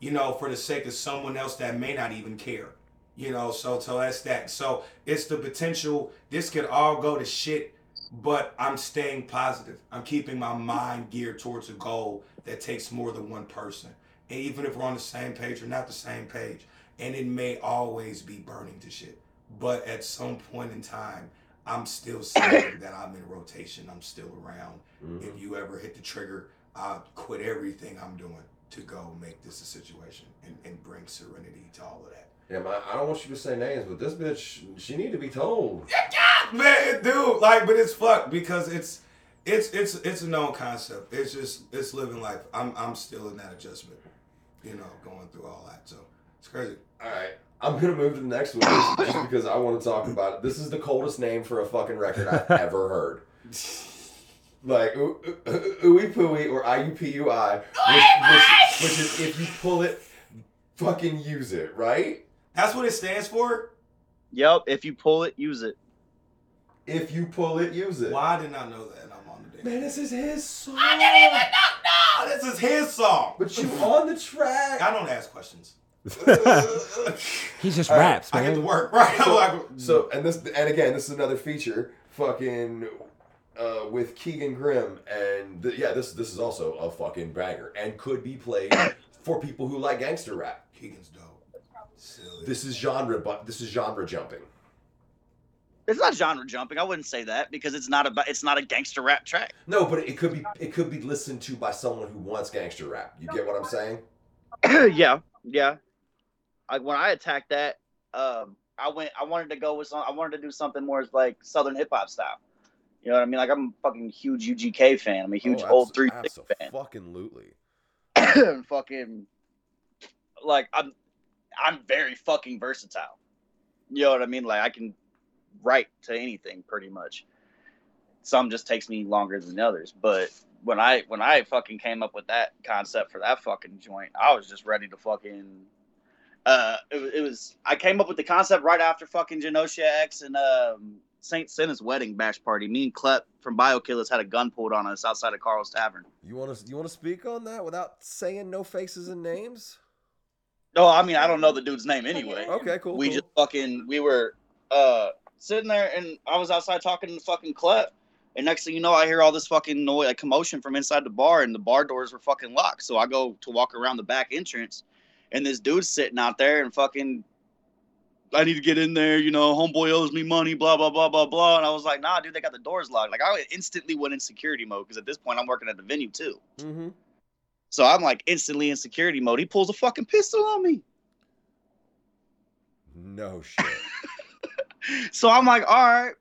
You know, for the sake of someone else that may not even care. You know, so so that's that. So it's the potential. This could all go to shit, but I'm staying positive. I'm keeping my mind geared towards a goal that takes more than one person. And even if we're on the same page or not the same page, and it may always be burning to shit, but at some point in time, I'm still saying that I'm in rotation. I'm still around. Mhm. If you ever hit the trigger, I'll quit everything I'm doing to go make this a situation and, and bring serenity to all of that. Yeah, I don't want you to say names, but this bitch, she need to be told. Yeah, Man, dude, like, but it's fucked because it's it's it's it's a known concept. It's just it's living life. I'm I'm still in that adjustment, you know, going through all that. So it's crazy. All right. I'm gonna move to the next one just- just because I want to talk about it. This is the coldest name for a fucking record I've ever heard. Like oo- oo- oo- ooey pooey or IUPUI, which, which, which is if you pull it, fucking use it, right? That's what it stands for. Yep. If you pull it, use it. If you pull it, use it. Why did I know that? I'm on the day. Man, this is his song. I didn't even know. No, oh, this is his song. But you on the track. I don't ask questions. He just All right, raps, I get man. to work, right? So, like, so and this and again, this is another feature, fucking, uh, with Keegan Grimm, and th- yeah, this this is also a fucking banger and could be played for people who like gangster rap. Keegan's dope. Silly. This is genre, but this is genre jumping. It's not genre jumping. I wouldn't say that because it's not about. It's not a gangster rap track. No, but it could be it could be listened to by someone who wants gangster rap. You get what I'm saying? yeah, yeah. Like when I attacked that, um, I went. I wanted to go with some. I wanted to do something more like Southern hip hop style. You know what I mean? Like I'm a fucking huge UGK fan. I'm a huge Oh, old three fan. Fucking lootly. fucking like I'm I'm very fucking versatile. You know what I mean? Like I can write to anything pretty much. Some just takes me longer than others, but when I when I fucking came up with that concept for that fucking joint, I was just ready to fucking uh it, it was I came up with the concept right after fucking Genosha X and um Saint Senna's wedding bash party. Me and Clep from Biokillers had a gun pulled on us outside of Carl's Tavern. You want to you want to speak on that without saying no faces and names? No, I mean I don't know the dude's name anyway. Okay, cool. we cool. just fucking we were uh sitting there and I was outside talking to fucking Clep. And next thing you know, I hear all this fucking noise, like commotion from inside the bar, and the bar doors were fucking locked. So I go to walk around the back entrance, and this dude's sitting out there and fucking, I need to get in there, you know, homeboy owes me money, blah, blah, blah, blah, blah. And I was like, nah, dude, they got the doors locked. Like, I instantly went in security mode because at this point I'm working at the venue too. Mm-hmm. So I'm like instantly in security mode. He pulls a fucking pistol on me. No shit. So I'm like, all right.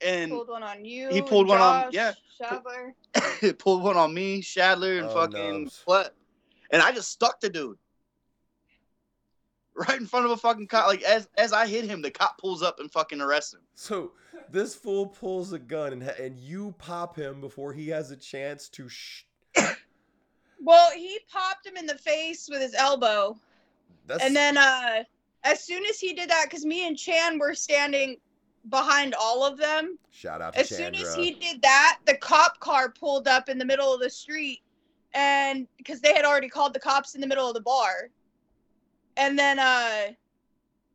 And pulled one on you. He pulled one on- yeah. Shadler. pulled one on me, Shadler, and Oh, fucking nubs. what? And I just stuck the dude right in front of a fucking cop. Like as as I hit him, the cop pulls up and fucking arrests him. So this fool pulls a gun and and you pop him before he has a chance to. Sh- Well, he popped him in the face with his elbow. that's And then uh as soon as he did that, because me and Chan were standing behind all of them, shout out to as Chandra. soon as he did that, the cop car pulled up in the middle of the street and because they had already called the cops in the middle of the bar. And then uh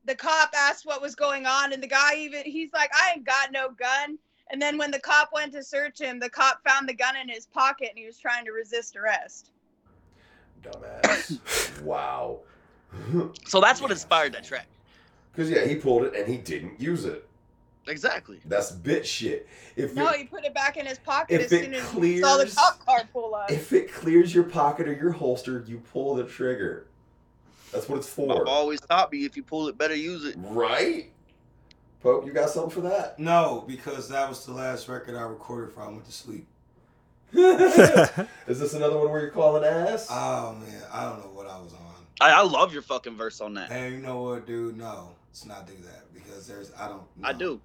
the cop asked what was going on and the guy even he's like, I ain't got no gun. And then when the cop went to search him, the cop found the gun in his pocket and he was trying to resist arrest. Dumbass. wow. So that's what inspired that track. Because yeah, he pulled it and he didn't use it. Exactly. That's bit shit. If No, it, he put it back in his pocket If as it soon as he saw the clears- cop car pull up. if it clears your pocket or your holster, you pull the trigger. That's what it's for, I've always taught me if you pull it, better use it. right? Pope, you got something for that? No, because that was the last record I recorded before I went to sleep. Is this another one where you're calling ass? Oh man, I don't know what I was on. I, I love your fucking verse on that. Hey, you know what, dude? No, let's not do that because there's I don't. I do.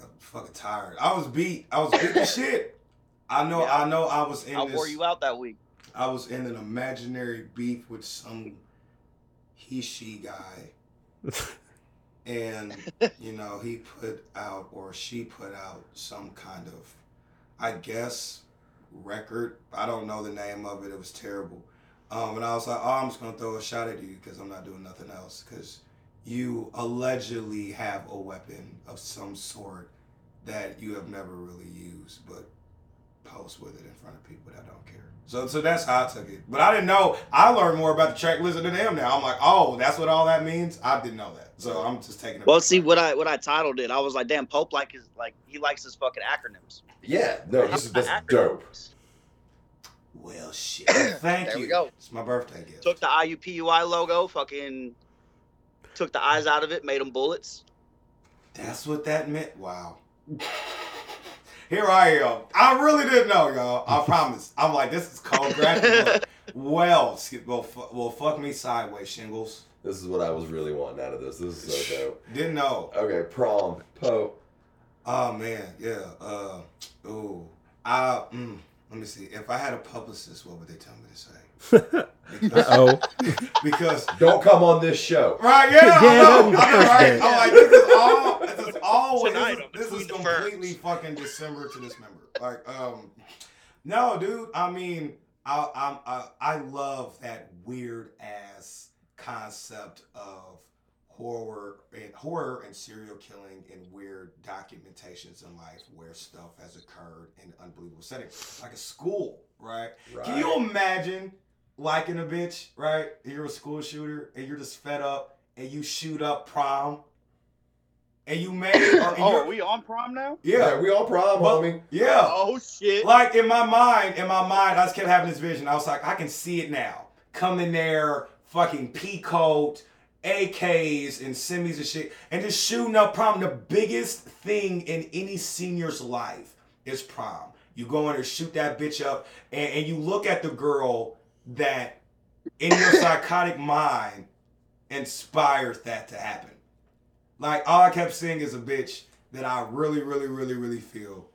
I'm fucking tired. I was beat. I was beat to shit. I know. Yeah. I know. I was in I this. wore you out that week. I was in an imaginary beef with some he she guy. and you know, he put out or she put out some kind of I guess record. I don't know the name of it. It was terrible. Um, and I was like, oh, I'm just gonna throw a shot at you because I'm not doing nothing else. Because you allegedly have a weapon of some sort that you have never really used, but post with it in front of people that don't care. So, so that's how I took it. But I didn't know. I learned more about the track list than them now. I'm like, oh, that's what all that means. I didn't know that. So I'm just taking it. Well, see what I what I titled it. I was like, damn, Pope like his like he likes his fucking acronyms. Yeah, no, this is that's dope. Well, shit. Thank you. There you. we go. It's my birthday gift. Took the IUPUI logo, fucking took the eyes out of it, made them bullets. That's what that meant. Wow. Here I am. I really didn't know, y'all. I promise. I'm like, this is cold graphic. well, well, well, fuck me sideways, shingles. This is what I was really wanting out of this. This is so dope. Didn't know. Okay, prom, Pope. Oh man, yeah. Uh, ooh. I mm, let me see. If I had a publicist, what would they tell me to say? Because, oh, because Don't come on this show. right, yeah, Yeah, I know. that'd I'm, right. I'm like, this is all. This is all. It's This is, this is completely firms. fucking December to December. Like, um, no, dude. I mean, I, I'm, I, I love that weird ass concept of horror and horror and serial killing and weird documentations in life where stuff has occurred in unbelievable settings, like a school, right? Can you imagine liking a bitch, right? You're a school shooter and you're just fed up and you shoot up prom and you made or, and Oh, you're- we on prom now? Yeah, yeah, we all prom, Well, homie. yeah. Oh shit. Like in my mind, in my mind, I just kept having this vision. I was like, I can see it now. Come in there, fucking pea coat, AKs and semis and shit, and just shooting up prom. The biggest thing in any senior's life is prom. You go in there, shoot that bitch up, and, and you look at the girl that in your psychotic mind inspires that to happen. Like all I kept seeing is a bitch that I really, really, really, really feel.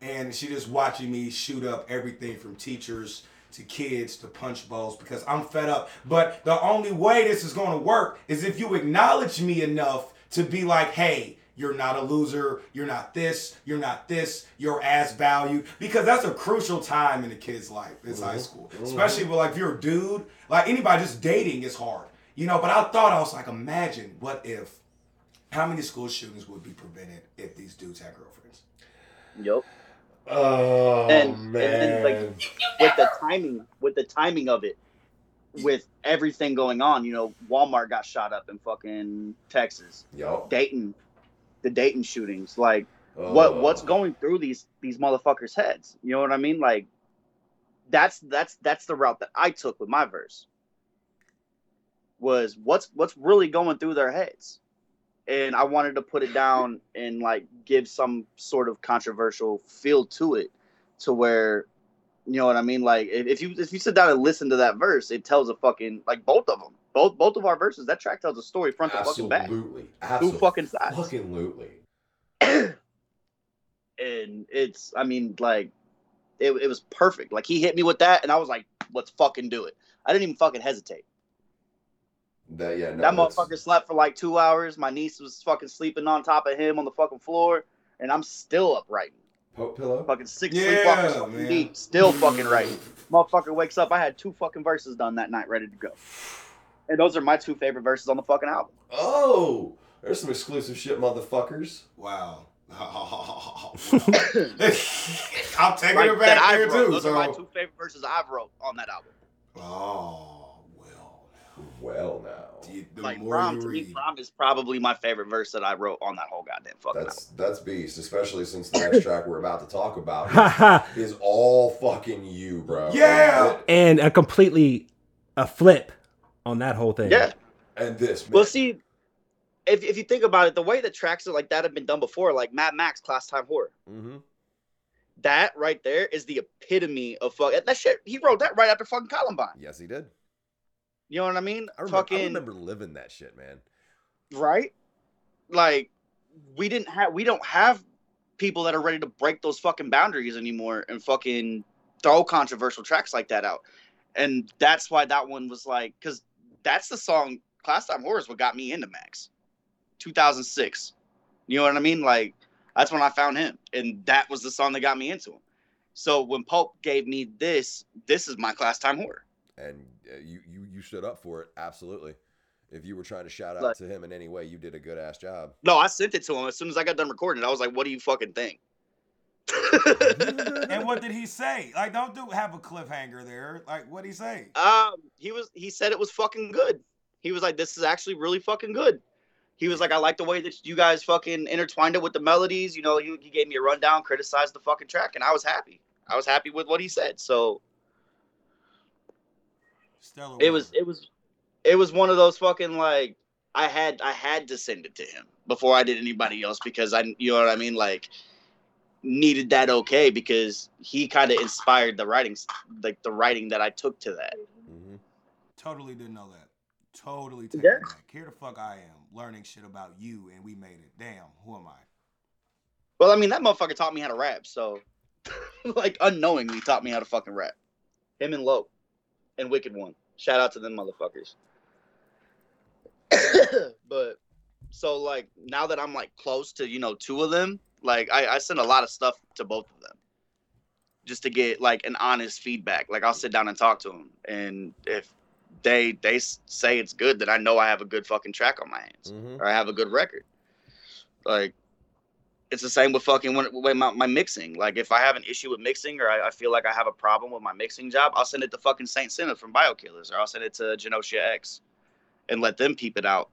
And she just watching me shoot up everything from teachers to kids to punch bowls because I'm fed up. But the only way this is gonna work is if you acknowledge me enough to be like, hey, you're not a loser, you're not this, you're not this, you're as valued. Because that's a crucial time in a kid's life, is high mm-hmm. school. Mm-hmm. Especially with like if you're a dude, like anybody just dating is hard. You know, but I thought I was like, imagine what if how many school shootings would be prevented if these dudes had girlfriends? Yup. Oh And- and man. then, like, With the timing, with the timing of it, with everything going on, you know, Walmart got shot up in fucking Texas. Yo. Dayton, the Dayton shootings, like what oh. what's going through these these motherfuckers' heads? You know what I mean? Like that's that's that's the route that I took with my verse. Was what's what's really going through their heads, and I wanted to put it down and like give some sort of controversial feel to it, to where, you know what I mean? Like if, if you if you sit down and listen to that verse, it tells a fucking like both of them, both both of our verses. That track tells a story front to fucking back, Absolutely. two Absolutely. fucking sides Fucking lootly. and it's I mean like it, it was perfect. Like he hit me with that, and I was like, let's fucking do it. I didn't even fucking hesitate. That yeah, no, that that's- motherfucker slept for like two hours. My niece was fucking sleeping on top of him on the fucking floor, and I'm still up writing. Pope pillow. Fucking six Yeah, sleepwalkers deep, still fucking writing. Motherfucker wakes up. I had two fucking verses done that night, ready to go. And those are my two favorite verses on the fucking album. Oh, there's some exclusive shit, motherfuckers. Wow. I'm taking Like, it back I there wrote. too. Those are my two favorite verses I've wrote on that album. Oh well. Well, now The, the like more prom you to me, read, prom is probably my favorite verse that I wrote on that whole goddamn fucking that's that's beast. Especially since the next track we're about to talk about Haha. is all fucking you, bro. Yeah. and a completely a flip on that whole thing. Yeah. And this, man. Well, see, if, if you think about it, the way that tracks are like that have been done before, like Mad Max Class Time Horror, hmm that right there is the epitome of fuck. That shit, he wrote that right after fucking Columbine. Yes, he did. You know what I mean? I remember, fucking I remember living that shit, man. right? Like we didn't have we don't have people that are ready to break those fucking boundaries anymore and fucking throw controversial tracks like that out. And that's why that one was like cuz that's the song Class Time Horror is what got me into Max. 2006. You know what I mean? Like that's when I found him and that was the song that got me into him. So when Pope gave me this, this is my Class Time Horror. And uh, you, you you stood up for it, absolutely. If you were trying to shout out Like- to him in any way, you did a good ass job. No, I sent it to him as soon as I got done recording. it. I was like, "What do you fucking think?" And what did he say? Like, don't do have a cliffhanger there. Like, what did he say? Um, he was he said it was fucking good. He was like, "This is actually really fucking good." He was like, "I like the way that you guys fucking intertwined it with the melodies." You know, he, he gave me a rundown, criticized the fucking track, and I was happy. I was happy with what he said. So Stellar. it was it was it was one of those fucking like I had I had to send it to him before I did anybody else because I you know what I mean like needed that okay because he kind of inspired the writings like the writing that I took to that. Mm-hmm. Totally didn't know that. Totally taken Yeah. back. Here the fuck I am, learning shit about you, and we made it. Damn, who am I? Well, I mean, that motherfucker taught me how to rap, so like unknowingly taught me how to fucking rap. Him and Low and Wicked One. Shout out to them motherfuckers. but so like now that I'm like close to you know two of them, like I, I send a lot of stuff to both of them, just to get like an honest feedback. Like I'll sit down and talk to them, and if they they say it's good, then I know I have a good fucking track on my hands hmm or I have a good record. Like, it's the same with fucking when, when my, my mixing. Like, if I have an issue with mixing or I, I feel like I have a problem with my mixing job, I'll send it to fucking Saint Sinner from Biokillers or I'll send it to Genosia X and let them peep it out.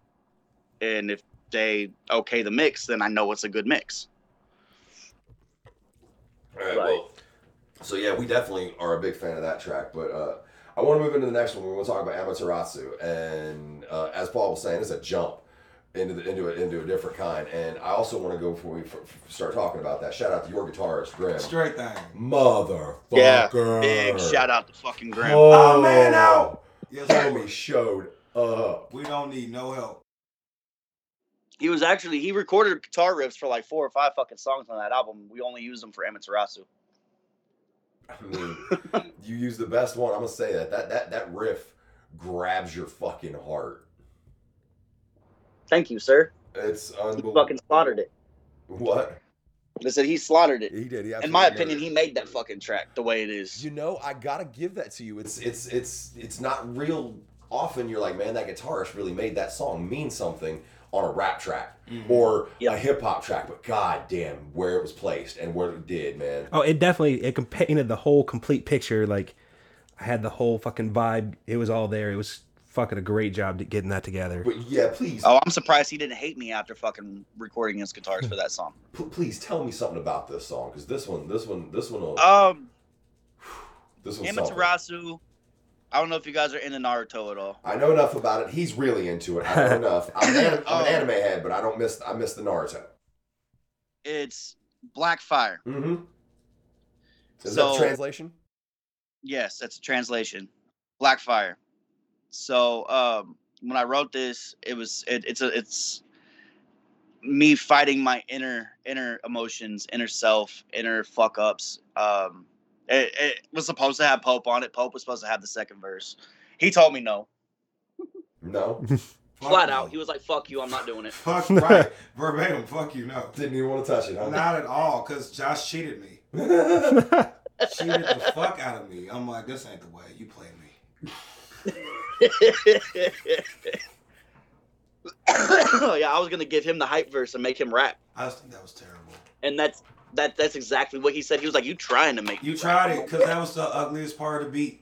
And if they okay the mix, then I know it's a good mix. All right. Right. Well, so yeah, we definitely are a big fan of that track, but uh, I want to move into the next one. We want to talk about Amaterasu, and uh, as Paul was saying, it's a jump into the, into a, into a different kind. And I also want to go before we f- f- start talking about that. Shout out to your guitarist, Grim. Straight thing. Motherfucker. Yeah, Big shout out to fucking Grim. Oh, man out. Yes, sir. Homie showed up. We don't need no help. He was actually he recorded guitar riffs for like four or five fucking songs on that album. We only used them for Amaterasu. I mean, you use the best one. I'm gonna say that that that that riff grabs your fucking heart. Thank you, sir. It's He fucking slaughtered it. What? They said he slaughtered it. He did. He In my opinion, he made that fucking track the way it is. You know, I gotta give that to you. It's it's it's it's not real often. You're like, man, that guitarist really made that song mean something on a rap track or Yeah. a hip hop track. But god damn, where it was placed and what it did, man. Oh, it definitely it com- painted the whole complete picture. Like I had the whole fucking vibe. It was all there. It was fucking a great job getting that together. But yeah, please, Oh, I'm surprised he didn't hate me after fucking recording his guitars for that song. p- please tell me something about this song because this one, this one, this one, will- Um, this one's something. Amaterasu. I don't know if you guys are into Naruto at all. I know enough about it. He's really into it. I know enough. I'm, an, anim- I'm an Oh. anime head, but I don't miss. I miss the Naruto. It's Blackfire. Mm-hmm. Is So- that the translation? Yes, that's a translation. Blackfire. So um, when I wrote this, it was it, it's a it's me fighting my inner inner emotions, inner self, inner fuck ups. Um, it, it was supposed to have Pope on it. Pope was supposed to have the second verse. He told me no, No, flat out. He was like, "Fuck you, I'm not doing it." Fuck right. Verbatim, fuck you, no. didn't even want to touch it, huh? Not at all, because Josh cheated me. Cheated the fuck out of me. I'm like, this ain't the way. You play me. yeah, I was gonna give him the hype verse and make him rap, I just think that was terrible. and that's that. That's exactly what he said. He was like, "You trying to make You me tried rap." it, because that was the ugliest part of the beat.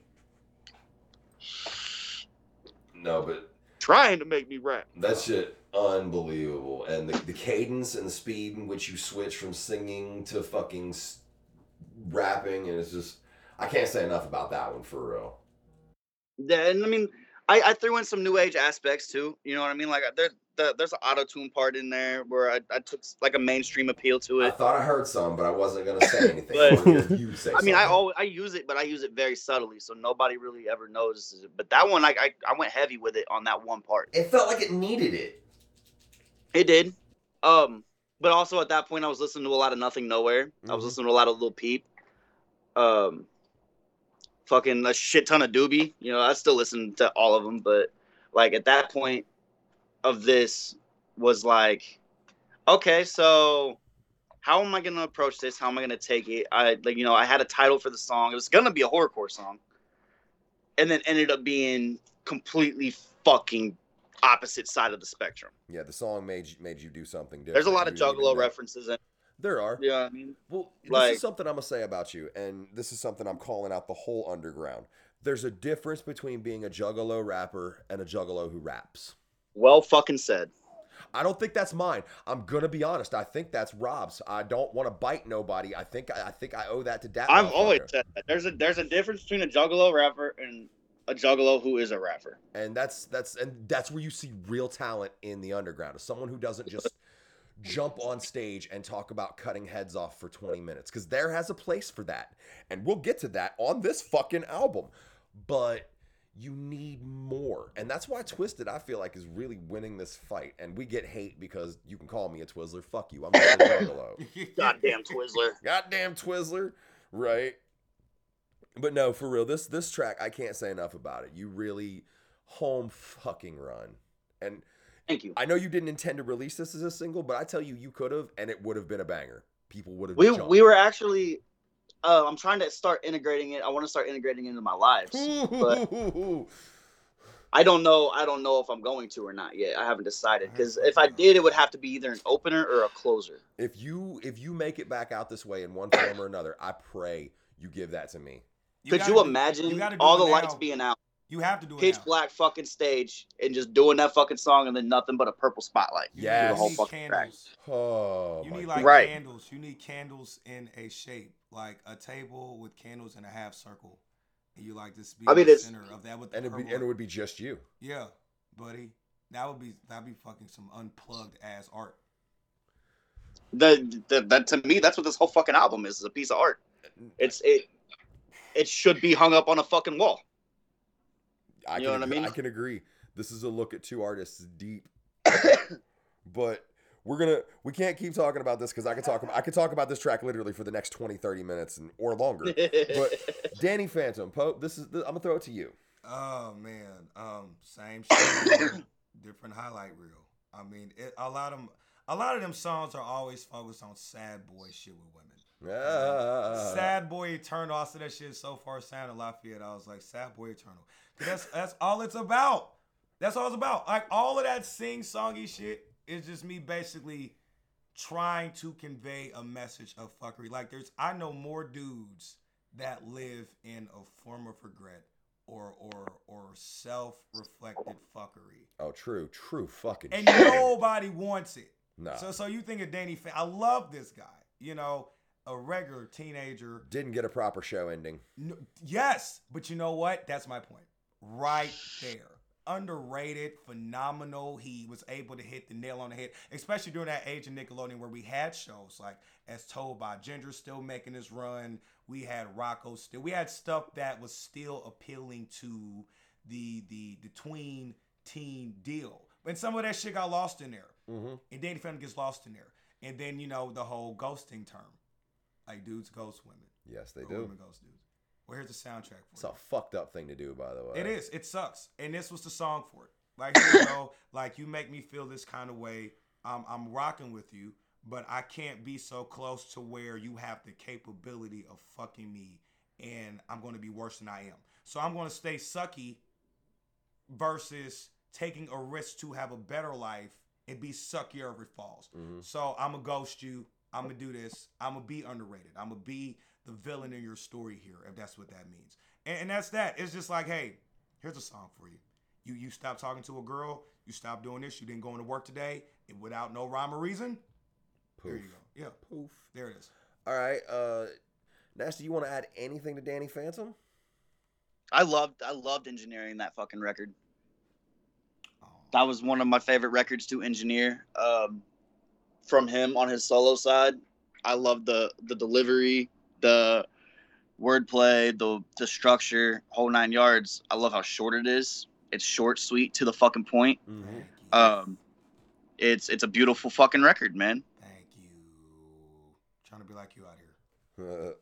no, but trying to make me rap." that shit unbelievable, and the, the cadence and the speed in which you switch from singing to fucking s- rapping, and it's just I can't say enough about that one for real. Yeah, and I mean, I, I threw in some new age aspects too. You know what I mean? Like there, the, there's an auto tune part in there where I, I took like a mainstream appeal to it. I thought I heard some, but I wasn't gonna say anything. But- I wanted to hear you say I mean, I always I use it, but I use it very subtly, so nobody really ever notices it. But that one, I I, I went heavy with it on that one part. It felt like it needed it. It did. Um, but also at that point, I was listening to a lot of Nothing Nowhere. I was Mhm. listening to a lot of Lil Peep. Um, fucking a shit ton of Doobie. You know, I still listen to all of them, but like at that point of this was like, okay, so how am I gonna approach this? How am I gonna take it? I like, you know, I had a title for the song. It was gonna be a horrorcore song, and then ended up being completely fucking opposite side of the spectrum. Yeah, the song made you, made you do something different. There's a lot of You Juggalo references in. There are. Yeah, I mean, Well, this Like- is something I'm gonna say about you, and this is something I'm calling out the whole underground. There's a difference between being a Juggalo rapper and a Juggalo who raps. well fucking said. I don't think that's mine. I'm gonna be honest. I think that's Rob's. I don't want to bite nobody. I think I think I owe that to Dad. I've always said that. There's a there's a difference between a Juggalo rapper and a Juggalo who is a rapper. and that's that's and that's where you see real talent in the underground. Someone who doesn't just jump on stage and talk about cutting heads off for 20 minutes because there has a place for that, and we'll get to that on this fucking album. But you need more, and that's why Twiztid I feel like is really winning this fight. And we get hate because you can call me a Twizzler. Fuck you. I'm not a Juggalo. Goddamn Twizzler. Goddamn Twizzler, right? But no, for real, this this track I can't say enough about it. You really home fucking run. And Thank you. I know you didn't intend to release this as a single, but I tell you, you could have, and it would have been a banger. People would have. We jumped. we were actually. Uh, I'm trying to start integrating it. I want to start integrating it into my lives. but- I don't know. I don't know if I'm going to or not yet. I haven't decided because if I did, it would have to be either an opener or a closer. if you if you make it back out this way in one form or another, I pray you give that to me. Could you do- imagine you all the lights being out, You have to do it pitch now. black fucking stage, and just doing that fucking song, and then nothing but a purple spotlight? You Yes. need- The whole you need fucking track. candles. Oh, You need like Right. candles. You need candles in a shape, like a table with candles in a half circle, and you like this be I mean, the it's- center of that with the and it be, purple. and it would be just you. yeah, buddy. That would be that'd be fucking some unplugged ass art. The, the that to me, that's what this whole fucking album is. Is a piece of art. Uh, it's it. It should be hung up on a fucking wall. I You can know what I agree- mean? I can agree. This is a look at two artists deep, but we're gonna we can't keep talking about this because I could talk I could talk about this track literally for the next 20, 30 minutes and or longer. But Danny Phantom, Pope, this is I'm gonna throw it to you. Oh man, um, same shit, different highlight reel. I mean, it, a lot of 'em- a lot of them songs are always focused on sad boy shit with women. Ah. Sad Boy Eternal. I said that shit so far sounded Lafayette. I was like, Sad Boy Eternal. That's that's all it's about. That's all it's about. Like all of that sing songy shit is just me basically trying to convey a message of fuckery. Like there's I know more dudes that live in a form of regret or or or self-reflected fuckery. Oh, true, true fucking And shit. nobody wants it. Nah, So so you think of Danny Fa- I love this guy. You know, a regular teenager didn't get a proper show ending. no, yes, but you know what? That's my point. Right there. Underrated, phenomenal. He was able to hit the nail on the head, especially during that age of Nickelodeon where we had shows like As Told by Ginger still making his run. We had Rocko still. We had stuff that was still appealing to the the the tween teen deal. And some of that shit got lost in there. Mm-hmm. And Danny Phantom gets lost in there. And then, you know, the whole ghosting term. Like dudes ghost women. Yes, they or do. Women ghost dudes. Well, here's the soundtrack for it? It's it. a fucked up thing to do, by the way. It is. It sucks. And this was the song for it. Like you go. Like you make me feel this kind of way. I'm I'm rocking with you, but I can't be so close to where you have the capability of fucking me, and I'm going to be worse than I am. So I'm going to stay sucky versus taking a risk to have a better life and be suckier if it falls. Mhm. So I'm gonna ghost you. I'm gonna do this. I'm gonna be underrated. I'm gonna be the villain in your story here, if that's what that means. And, and that's that. It's just like, hey, here's a song for you. You you stop talking to a girl. You stop doing this. You didn't go into work today and without no rhyme or reason. There you go. Yeah, Poof. there it is. All right, uh, Nasty, you want to add anything to Danny Phantom? I loved I loved engineering that fucking record. Oh, That was one of my favorite records to engineer. Um, from him on his solo side, I love the the delivery, the wordplay, the the structure, whole nine yards. I love how short it is. It's short, sweet, to the fucking point. Mm-hmm. Um, it's it's a beautiful fucking record, man. thank you. Trying to be like you out here.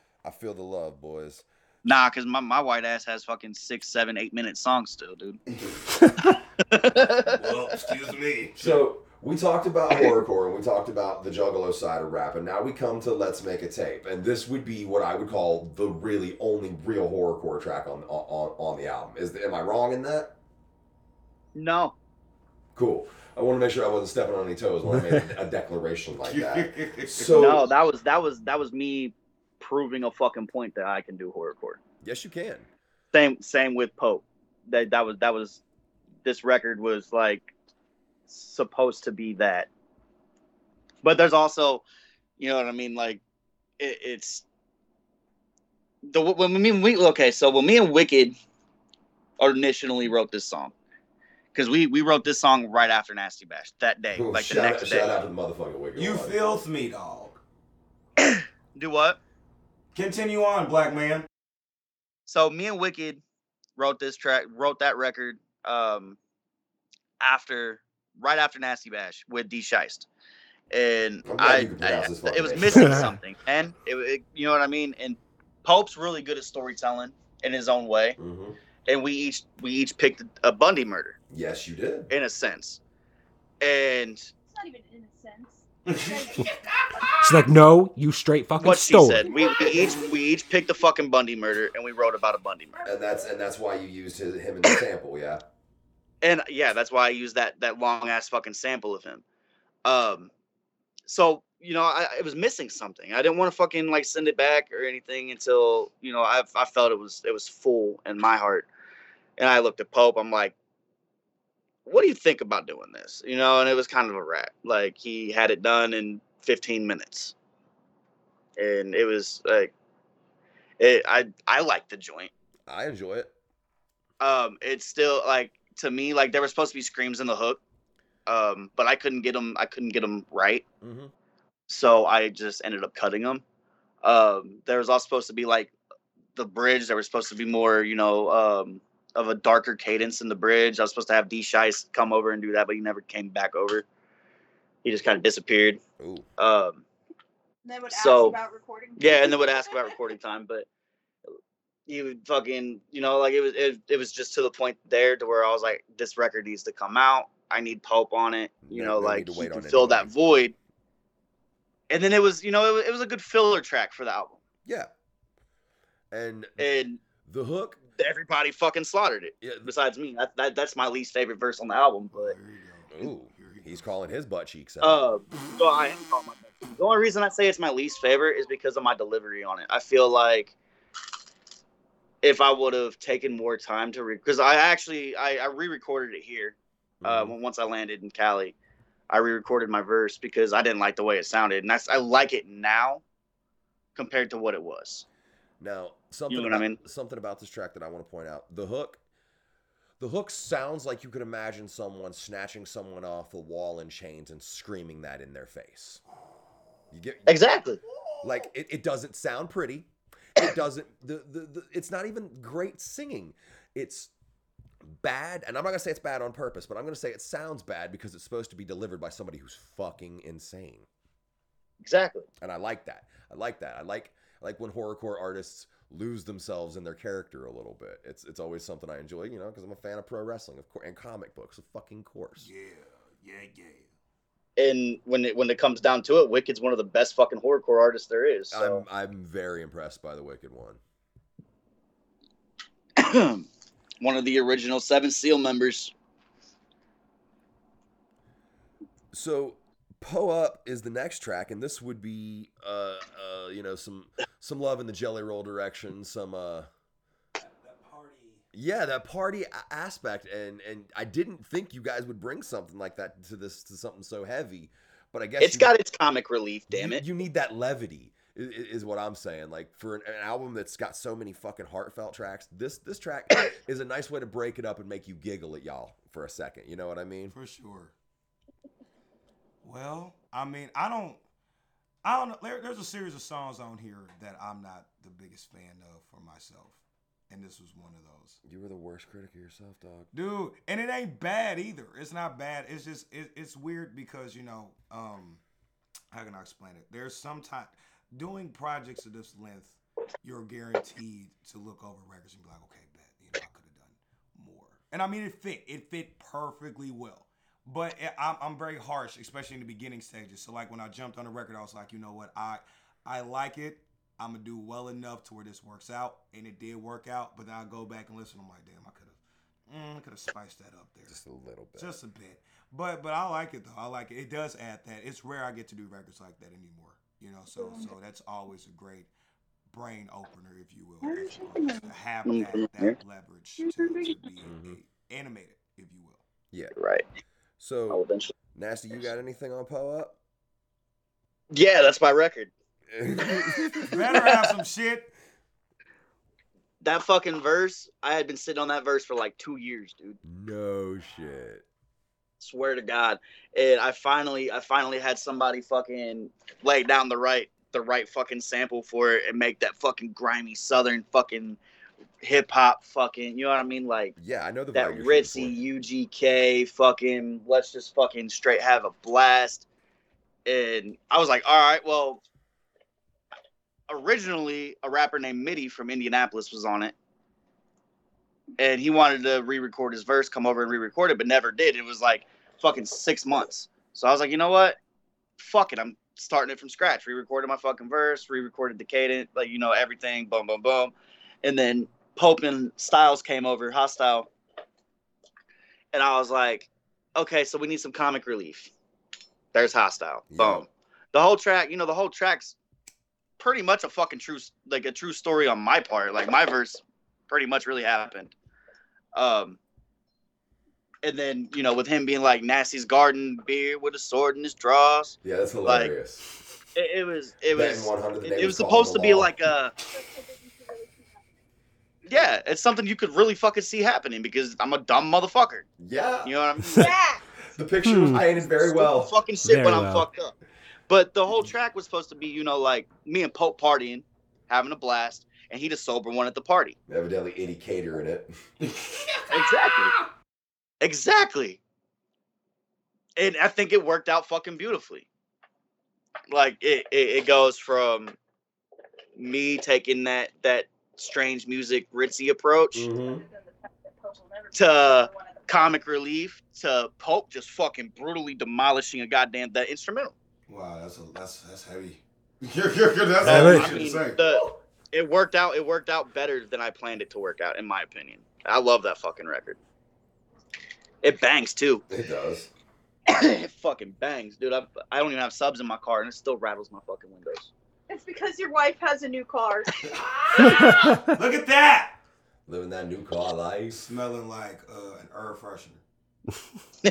I feel the love, boys. Nah, cause my, my white ass has fucking six, seven, eight minute songs still, dude. Well, excuse me. So we talked about horrorcore and we talked about the Juggalo side of rap, and now we come to Let's Make a Tape, and this would be what I would call the really only real horrorcore track on on on the album. Is am I wrong in that? No, Cool. I want to make sure I wasn't stepping on any toes when I made a declaration like that. So no, that was that was that was me proving a fucking point that I can do horrorcore. yes, you can. Same same with Pope. That that was that was this record was like supposed to be that. But there's also, you know what I mean, like it, it's the when me and we okay, so when me and Wicked initially wrote this song. Because we, we wrote this song right after Nasty Bash that day, like the next out, day. shout out to the motherfucking Wicked You filth me, dog. Do what? Continue on, black man. so me and Wicked wrote this track, wrote that record um after right after Nasty Bash with D Scheist. And I'm I, you can pronounce I- it was missing something, and it, it- you know what I mean. And Pope's really good at storytelling in his own way, Mhm. and we each we each picked a Bundy murder Yes, you did. in a sense, and It's not even in a sense. She's like, no, you straight fucking what she stole said. it. We, we each we each picked a fucking Bundy murder, and we wrote about a Bundy murder. And that's and that's why you used his, him in the sample, yeah. And yeah, that's why I used that that long ass fucking sample of him. Um, so you know, I it was missing something. I didn't want to fucking like send it back or anything until you know I I felt it was it was full in my heart. And I looked at Pope. I'm like, what do you think about doing this? You know, and it was kind of a rat. Like he had it done in 15 minutes, and it was like, it I I like the joint I enjoy it. um it's still like to me like there were supposed to be screams in the hook um but i couldn't get them i couldn't get them right Mm-hmm. so i just ended up cutting them um there was also supposed to be like the bridge there was supposed to be more you know um of a darker cadence in the bridge i was supposed to have d shice come over and do that but he never came back over he just kind of disappeared Ooh. um They would So, ask about recording. Yeah, and then would ask about recording time, but you would fucking, you know, like it was, it, it was just to the point there to where I was like, this record needs to come out. I need Pope on it. You No- know, like to he can fill that void. And then it was, you know, it was, it was a good filler track for the album, Yeah. And and the hook, everybody fucking slaughtered it. yeah, Besides me, that, that that's my least favorite verse on the album. But Here you go. Ooh, he's calling his butt cheeks out. uh, so I am calling my the only reason I say it's my least favorite is because of my delivery on it. I feel like if I would have taken more time to because I actually I, I re-recorded it here uh, Mhm. once I landed in Cali. I re-recorded my verse because I didn't like the way it sounded, and that's I like it now compared to what it was. Now, something you know what I mean? something about this track that I want to point out. The hook the hook sounds like you could imagine someone snatching someone off a wall in chains and screaming that in their face. You get Exactly. like it, it doesn't sound pretty. It doesn't the, the, the it's not even great singing. It's bad, and I'm not gonna say it's bad on purpose, but I'm gonna say it sounds bad because it's supposed to be delivered by somebody who's fucking insane Exactly. and I like that. I like that. I like I like when horrorcore artists lose themselves in their character a little bit. It's it's always something I enjoy, you know, because I'm a fan of pro wrestling, of course, and comic books, of fucking course. Yeah, yeah, yeah. And when it when it comes down to it, Wicked's one of the best fucking horrorcore artists there is. So. I'm I'm very impressed by the Wicked One. one of the original Seven Seal members. So Poe Up is the next track, and this would be uh uh you know some some love in the Jelly Roll direction, some uh. Yeah that party aspect, and and I didn't think you guys would bring something like that to this to something so heavy, but I guess It's you- got its comic relief, damn you, it. You need that levity, i- i- is, what I'm saying. Like for an, an album that's got so many fucking heartfelt tracks, this this track is a nice way to break it up and make you giggle at y'all for a second. You know what I mean? For sure. Well, I mean, I don't, I don't know. There, there's a series of songs on here that I'm not the biggest fan of for myself, and this was one of those, You were the worst critic of yourself, dog. dude. And it ain't bad either. It's not bad. It's just, it, it's weird because you know, um, how can I explain it? There's some time doing projects of this length, you're guaranteed to look over records and be like, okay, bet, you know, I could have done more. And I mean, it fit. It fit perfectly well. But it, I'm, I'm very harsh, especially in the beginning stages. So like when I jumped on the record, I was like, you know what, I I like it. I'm gonna do well enough to where this works out, and it did work out. But then I go back and listen. I'm like, damn, I could have, Mm, could have spiced that up there. Just a little bit. Just a bit. But but I like it though. I like it. It does add that. It's rare I get to do records like that anymore. You know, so so that's always a great brain opener, if you will, as far as to have that, that leverage to, to be Mhm. animated, if you will. yeah. Right. I'll So eventually. nasty, you got anything on Poe up? Yeah, that's my record. Better have some shit. That fucking verse, I had been sitting on that verse for like two years, dude. no shit. Swear to God. And I finally, I finally had somebody fucking lay down the right, the right fucking sample for it and make that fucking grimy southern fucking hip hop fucking, you know what I mean? Like Yeah, I know the that vibe you're ritzy UGK fucking let's just fucking straight have a blast. And I was like, all right, well, originally a rapper named Mitty from Indianapolis was on it. And he wanted to re-record his verse, come over and re-record it, but never did. It was like fucking six months. So I was like, you know what? Fuck it. I'm starting it from scratch. Re-recorded my fucking verse, re-recorded the cadence, like you know, everything, boom, boom, boom. And then Pope and Styles came over, hostile. And I was like, okay, so we need some comic relief. There's hostile. Yeah. Boom. The whole track, you know, the whole track's pretty much a fucking true, like a true story on my part. Like my verse pretty much really happened. Um, and then you know, with him being like Nasty's garden beer with a sword in his drawers. Yeah, that's like, hilarious. it, it was it was it, it was supposed to be law. like a yeah, it's something you could really fucking see happening because I'm a dumb motherfucker. Yeah. You know what I mean? Yeah. the picture was Hmm. painted very well. Fucking shit Very when I'm fucked up. But the whole track was supposed to be, you know, like me and Pope partying, having a blast, and he the sober one at the party. Evidently, Eddie Cater in it. Exactly. Exactly. And I think it worked out fucking beautifully. Like it, it, it goes from me taking that that strange music ritzy approach Mhm. to comic relief to Pope just fucking brutally demolishing a goddamn that instrumental. Wow, that's a, that's that's heavy. that's Yeah, all but- you I mean, the it worked out. It worked out better than I planned it to work out, in my opinion. I love that fucking record. It bangs too. It does. it fucking bangs, dude. I, I don't even have subs in my car, and it still rattles my fucking windows. It's because your wife has a new car. Look at that. Living that new car life. Smelling like uh, an herb freshener.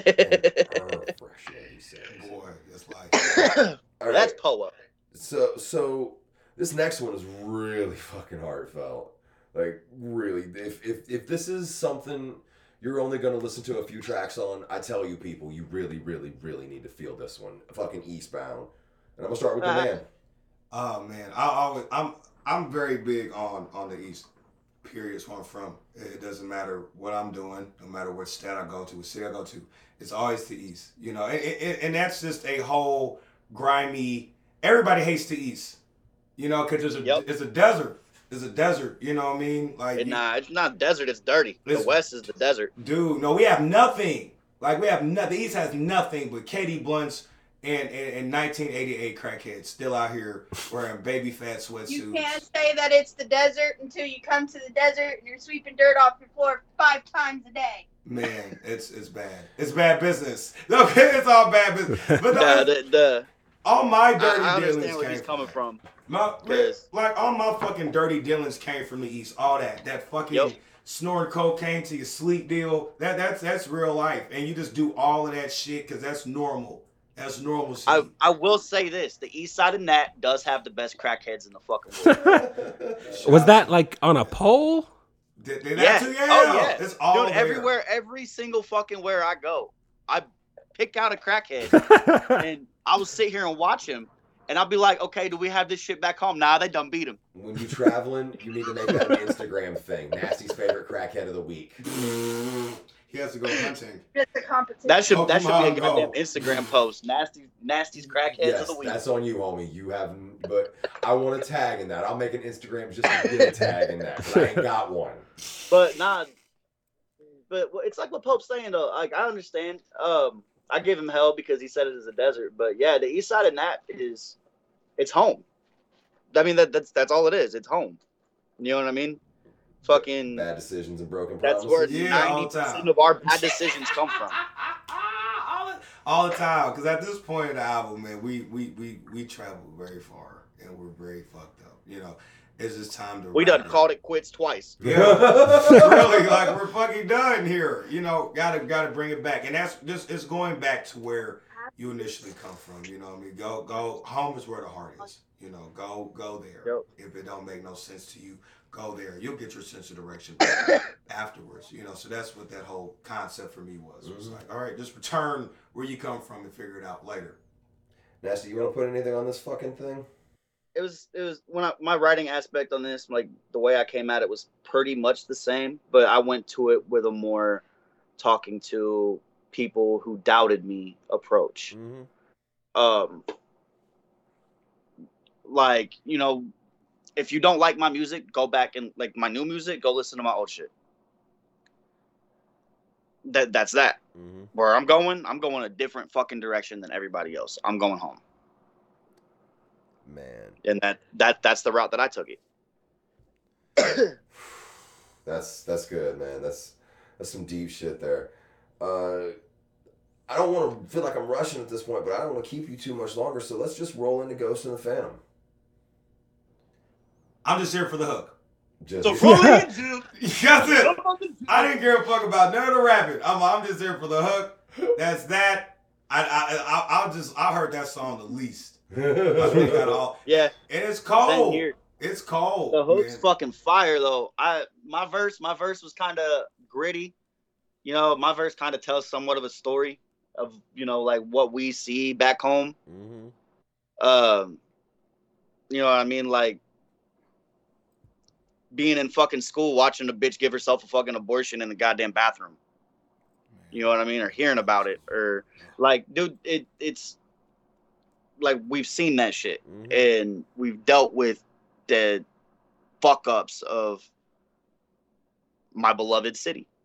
Boy, it's like All That's right. Poa. So so this next one is really fucking heartfelt. Like really, if if if this is something you're only gonna listen to a few tracks on, I tell you people, you really, really, really need to feel this one. Fucking Eastbound. And I'm gonna start with the Uh, man. Oh man, I always I'm I'm very big on on the East. Periods where I'm from. It doesn't matter what I'm doing, no matter what state I go to, what city I go to. It's always the East. You know, and, and, and that's just a whole grimy. Everybody hates the East. You know, because it's a Yep. it's a desert. It's a desert. You know what I mean? Like nah, it's not desert. It's dirty. The West is the desert. Dude, no, we have nothing. Like we have nothing. The East has nothing but Katie Blunts and, and, and 1988 crackheads still out here wearing baby fat sweatsuits. You can't say that it's the desert until you come to the desert and you're sweeping dirt off your floor five times a day. Man, it's it's bad. It's bad business. Okay, it's all bad business. But The, no, the, the, all my dirty I understand dealings where came he's coming from. from. My, Yes. like all my fucking dirty dealings came from the East. All that, that fucking Yep. snorting cocaine to your sleep deal. That that's that's real life, and you just do all of that shit because that's normal. That's normal. I, I will say this: the East Side of Nat does have the best crackheads in the fucking world. Was that like on a pole? Did, did yeah. that too? Yeah. Oh yeah. It's all Dude, there. everywhere, every single fucking where I go, I pick out a crackhead and I will sit here and watch him, and I'll be like, okay, do we have this shit back home? Nah, they done beat him. When you traveling, you need to make that an Instagram thing. Nasty's favorite crackhead of the week. He has to go hunting. It's a competition. That should that should be a goddamn Go. Instagram post. Nasty, nasty's crackheads yes, of the week. that's on you, homie. You have, but I want a tag in that. I'll make an Instagram just to get a tag in that. I ain't got one. But nah, but what- it's like what Pope's saying though. Like I understand. Um, I give him hell because he said it is a desert. But yeah, the east side of Nat is, it's home. I mean that that's that's all it is. It's home. You know what I mean? Fucking. Bad decisions and broken That's promises. where ninety time. percent of our bad decisions come from. all, the, all the time. Because at this point in the album, man, we we we we traveled very far and we're very fucked up. You know, it's just time to. We done it. called it quits twice. Yeah, really, like we're fucking done here. You know, gotta gotta bring it back, and that's just it's going back to where you initially come from. You know, what I mean, go go home is where the heart is. You know, go go there. Yep. If it don't make no sense to you, go there. You'll get your sense of direction afterwards. You know, so that's what that whole concept for me was. It was Mhm. like, all right, just return where you come from and figure it out later. Nasty, you want to put anything on this fucking thing? It was it was when I, my writing aspect on this, like the way I came at it was pretty much the same, but I went to it with a more talking to people who doubted me approach. Mm-hmm. um like you know if you don't like my music go back and like my new music go listen to my old shit that that's that Mm-hmm. where i'm going i'm going a different fucking direction than everybody else i'm going home Man, and that that that's the route that i took it that's that's good, man. That's that's some deep shit there. Uh, I don't want to feel like I'm rushing at this point, but I don't want to keep you too much longer. So let's just roll into Ghost and the Phantom. I'm just here for the hook. Just so roll it in, That's it. I didn't give a fuck about none of the rapping. I'm, I'm just here for the hook. That's that. I, I, I, I'll just, I heard that song the least. I think out all. yeah And it's cold. here It's cold. the hook's man. fucking fire though i my verse my verse was kind of gritty you know my verse kind of tells somewhat of a story of you know like what we see back home hmm um you know what i mean like being in fucking school watching a bitch give herself a fucking abortion in the goddamn bathroom. You know what i mean? Or hearing about it. Or like dude it it's like we've seen that shit. Hmm and we've dealt with the fuck ups of my beloved city.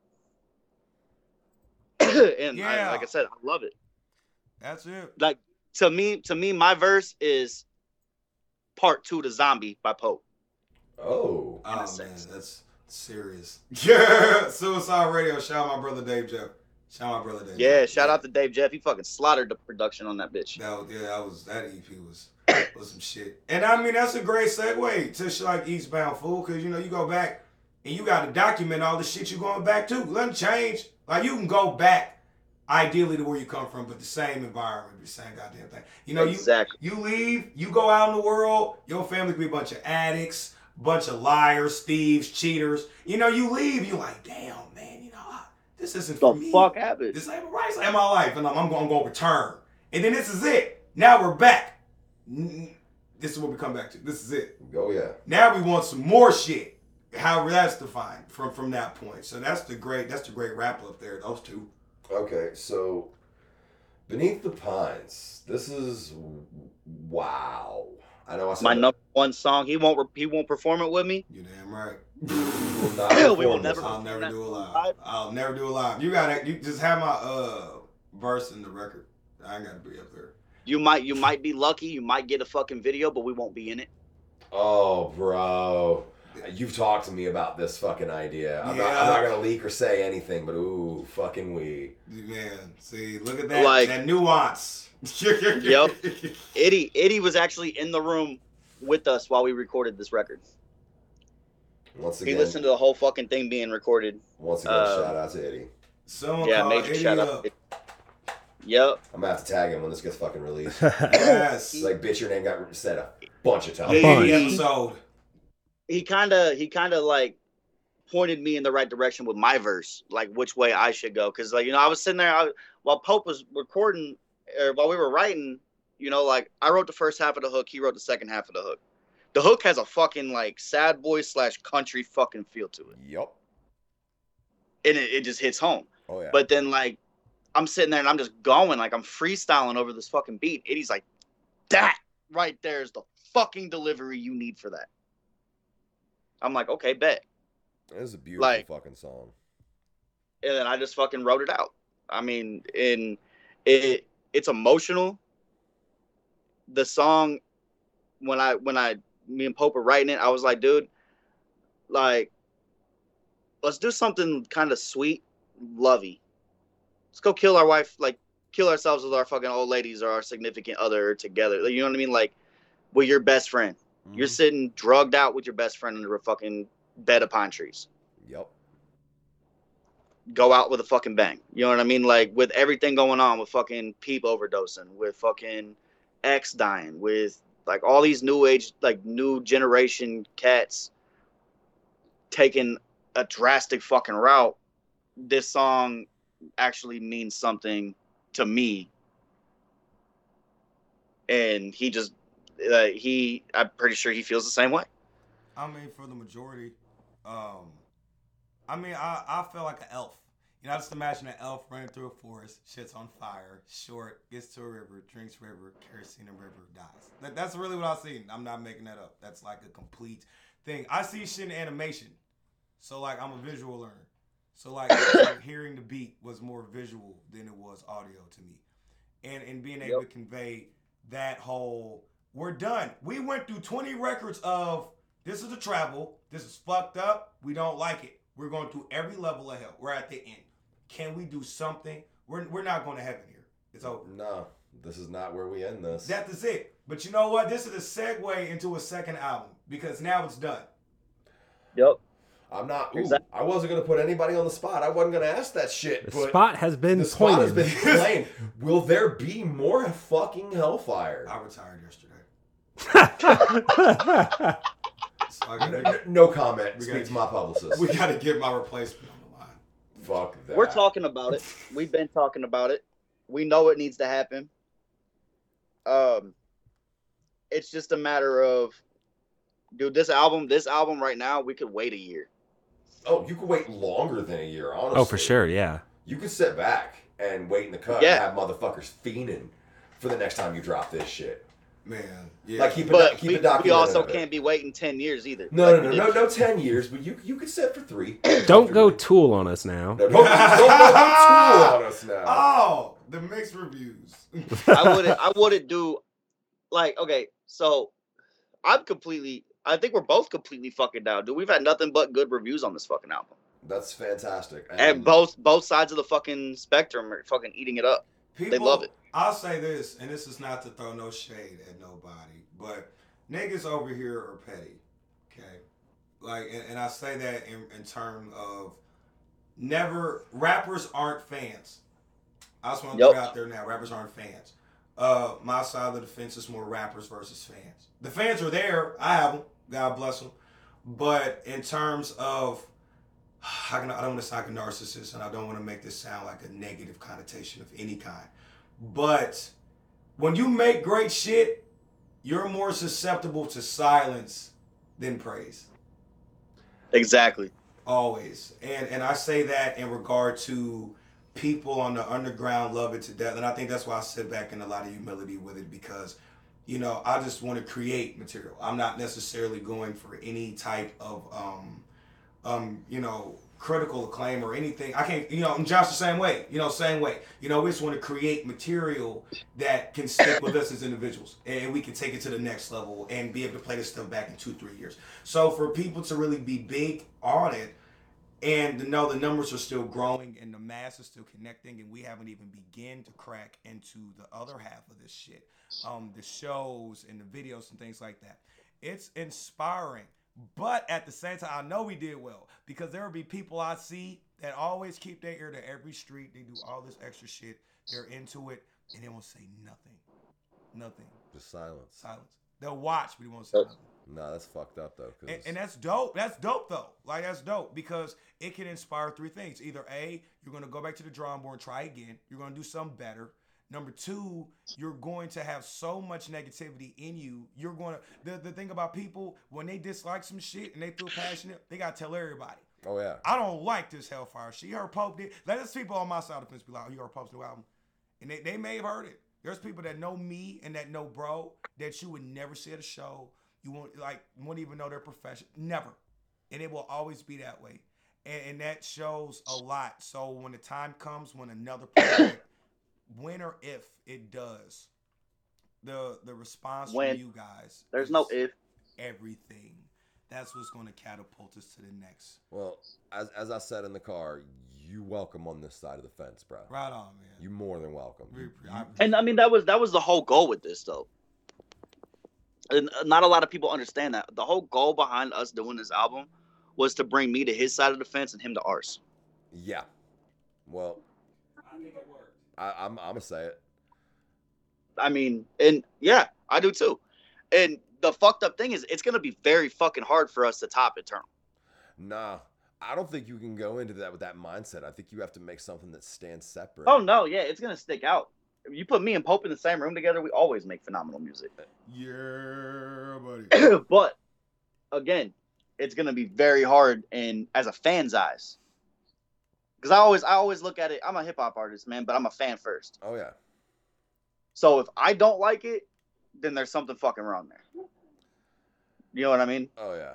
And I, like i said i love it. That's it. like to me to me my verse is part two to zombie by pope Oh, Oh, man, sense. that's serious. Yeah. Suicide Radio. Shout out my brother Dave Jeff. Shout out my brother Dave yeah Jeff. shout out to dave jeff he fucking slaughtered the production on that bitch That was, yeah, that was that EP was was some shit. And I mean that's a great segue to shit like Eastbound Fool, cause you know you go back and you got to document all the shit you're going back to. Let them change. Like you can go back ideally to where you come from, but the same environment, the same goddamn thing. You know, you exactly you leave, you go out in the world, your family could be a bunch of addicts, bunch of liars, thieves, cheaters. You know, you leave, you like, damn, man, you know, I- this isn't the for me. fuck happened This ain't right. This ain't my life, and I'm, I'm going to go return. And then this is it. Now we're back. This is what we come back to. This is it. oh yeah. Now we want some more shit. However that's defined from from that point. So that's the great that's the great wrap up there. Those two. Okay, so Beneath the Pines. This is wow. I know I said my that- number one song he won't he won't perform it with me You damn right. We will We will never- I'll never do a live. Live? I'll never do a live. You gotta you just have my uh verse in the record. I ain't gotta be up there. you might you might be lucky you might get a fucking video but we won't be in it Oh, bro. You've talked to me about this fucking idea. I'm, not, I'm not gonna leak or say anything, but ooh, fucking we. Man, see, look at that Like- that nuance. Yep. Eddie Eddie was actually in the room with us while we recorded this record. Once again, He listened to the whole fucking thing being recorded. once again, uh, shout out to Eddie. Someone yeah, call major Eddie shout up. out. Yep. I'm gonna have to tag him when this gets fucking released. Yes. Like, bitch, your name got said a bunch of times. Eddie bunch. episode. He kind of he kind of like pointed me in the right direction with my verse, like which way I should go. Cause like you know I was sitting there I, while Pope was recording, or while we were writing. You know, like I wrote the first half of the hook, he wrote the second half of the hook. The hook has a fucking like sad boy slash country fucking feel to it, Yep. and it, it just hits home. Oh yeah. But then like I'm sitting there and I'm just going like I'm freestyling over this fucking beat. And he's like, that right there is the fucking delivery you need for that. I'm like, okay, bet. Is a beautiful like- fucking song. And then I just fucking wrote it out. I mean, in it it's emotional. The song when I when I me and Pope were writing it, I was like, dude, like let's do something kind of sweet, lovey. Let's go kill our wife, like kill ourselves with our fucking old ladies or our significant other together. Like, you know what I mean? Like with your best friend. You're Mhm. sitting drugged out with your best friend under a fucking bed of pine trees. Yep. Go out with a fucking bang. You know what I mean? Like with everything going on with fucking peep overdosing, with fucking X dying, with like all these new age, like new generation cats taking a drastic fucking route. This song actually means something to me. And he just, uh, he, I'm pretty sure he feels the same way. I mean, for the majority, um, I mean, I, I feel like an elf. You know, I just imagine an elf running through a forest, shit's on fire, short, gets to a river, drinks river, kerosene in river, dies. That, that's really what I've seen. I'm not making that up. That's like a complete thing. I see shit in animation. So, like, I'm a visual learner. So, like, like, hearing the beat was more visual than it was audio to me. And, and being able Yep. to convey that whole, we're done. We went through 20 records of this is a travel. This is fucked up. We don't like it. We're going through every level of hell. We're at the end. Can we do something? We're, we're not going to heaven here. It's over. No, this is not where we end this. That is it. But you know what? This is a segue into a second album because now it's done. Yep. I'm not. Ooh, Exactly. I wasn't gonna put anybody on the spot. I wasn't gonna ask that shit. The but spot has been the spot has pointed. been plain. Will there be more fucking hellfire? I retired yesterday. So I No, gotta, no comment. We Speak gotta- to my publicist. we got to get my replacement on the line. Fuck that. We're talking about it. We've been talking about it. We know it needs to happen. Um, it's just a matter of, dude. This album, this album right now, we could wait a year. Oh, you could wait longer than a year. Honestly. oh, for sure. Yeah. You could sit back and wait in the cut Yeah. and have motherfuckers fiending for the next time you drop this shit. Man, yeah. Like keep it. But keep we, a we also can't be waiting ten years either. No, Like no, we no, no, no, ten years, but you you could sit for three. Don't go tool on us now. No, don't, don't, don't go tool on us now. oh, the mixed reviews. I wouldn't. I wouldn't do. Like, okay, so I'm completely. I think we're both completely fucking down, dude. We've had nothing but good reviews on this fucking album, That's fantastic. and both both sides of the fucking spectrum are fucking eating it up. People, love it. I'll say this, and this is not to throw no shade at nobody, but niggas over here are petty. Okay, like, and, and I say that in, in terms of never rappers aren't fans. I just want to Yup. put out there now. Rappers aren't fans. Uh, my side of the fence is more rappers versus fans. The fans are there. I have them. God bless them. But in terms of I, can, I don't want to sound like a narcissist, and I don't want to make this sound like a negative connotation of any kind. But when you make great shit, you're more susceptible to silence than praise. Exactly. Always. And and I say that in regard to people on the underground love it to death. And I think that's why I sit back in a lot of humility with it because, you know, I just want to create material. I'm not necessarily going for any type of um um, you know, critical acclaim or anything. I can't, you know, I'm Josh the same way, you know, same way. You know, we just want to create material that can stick with us as individuals and we can take it to the next level and be able to play this stuff back in two, three years. So for people to really be big on it and to know the numbers are still growing and the mass is still connecting and we haven't even begun to crack into the other half of this shit. Um, the shows and the videos and things like that. It's inspiring. But at the same time, I know we did well because there will be people I see that always keep their ear to every street. They do all this extra shit. They're into it and they won't say nothing. Nothing. Just silence. Silence. They'll watch, but they won't say nothing. No, that's fucked up though. And, and that's dope. That's dope though. Like that's dope because it can inspire three things. Either A, you're gonna go back to the drawing board and try again. You're gonna do something better. Number two, you're going to have so much negativity in you. You're going to the, the thing about people when they dislike some shit and they feel passionate, they gotta tell everybody. oh yeah. I don't like this Hellfire. She heard Pope did. Let us people on my side of the fence be like, oh, you heard Pope's new album. And they, they may have heard it. There's people that know me and that know bro that you would never see at a show. You won't like won't even know their profession. Never. And it will always be that way. And, and that shows a lot. So when the time comes when another project, when or if it does, the the response When. from you guys There's no if. everything. That's what's going to catapult us to the next. Well, as, as I said in the car, you welcome on this side of the fence, bro. Right on, man. You more than welcome. We You- I- And I mean that was that was the whole goal with this though. And uh, not a lot of people understand that. The whole goal behind us doing this album was to bring me to his side of the fence and him to ours. yeah. Well, I think I, I'm I'm gonna say it. I mean, and yeah, I do too. And the fucked up thing is it's gonna be very fucking hard for us to top Eternal. Nah, I don't think you can go into that with that mindset. I think you have to make something that stands separate. Oh no, yeah, it's gonna stick out. If you put me and Pope in the same room together, we always make phenomenal music. Uh, yeah, buddy. but again, it's gonna be very hard and as a fan's eyes. Because I always I always look at it, I'm a hip hop artist, man, but I'm a fan first. Oh yeah. So if I don't like it, then there's something fucking wrong there. You know what I mean? Oh yeah.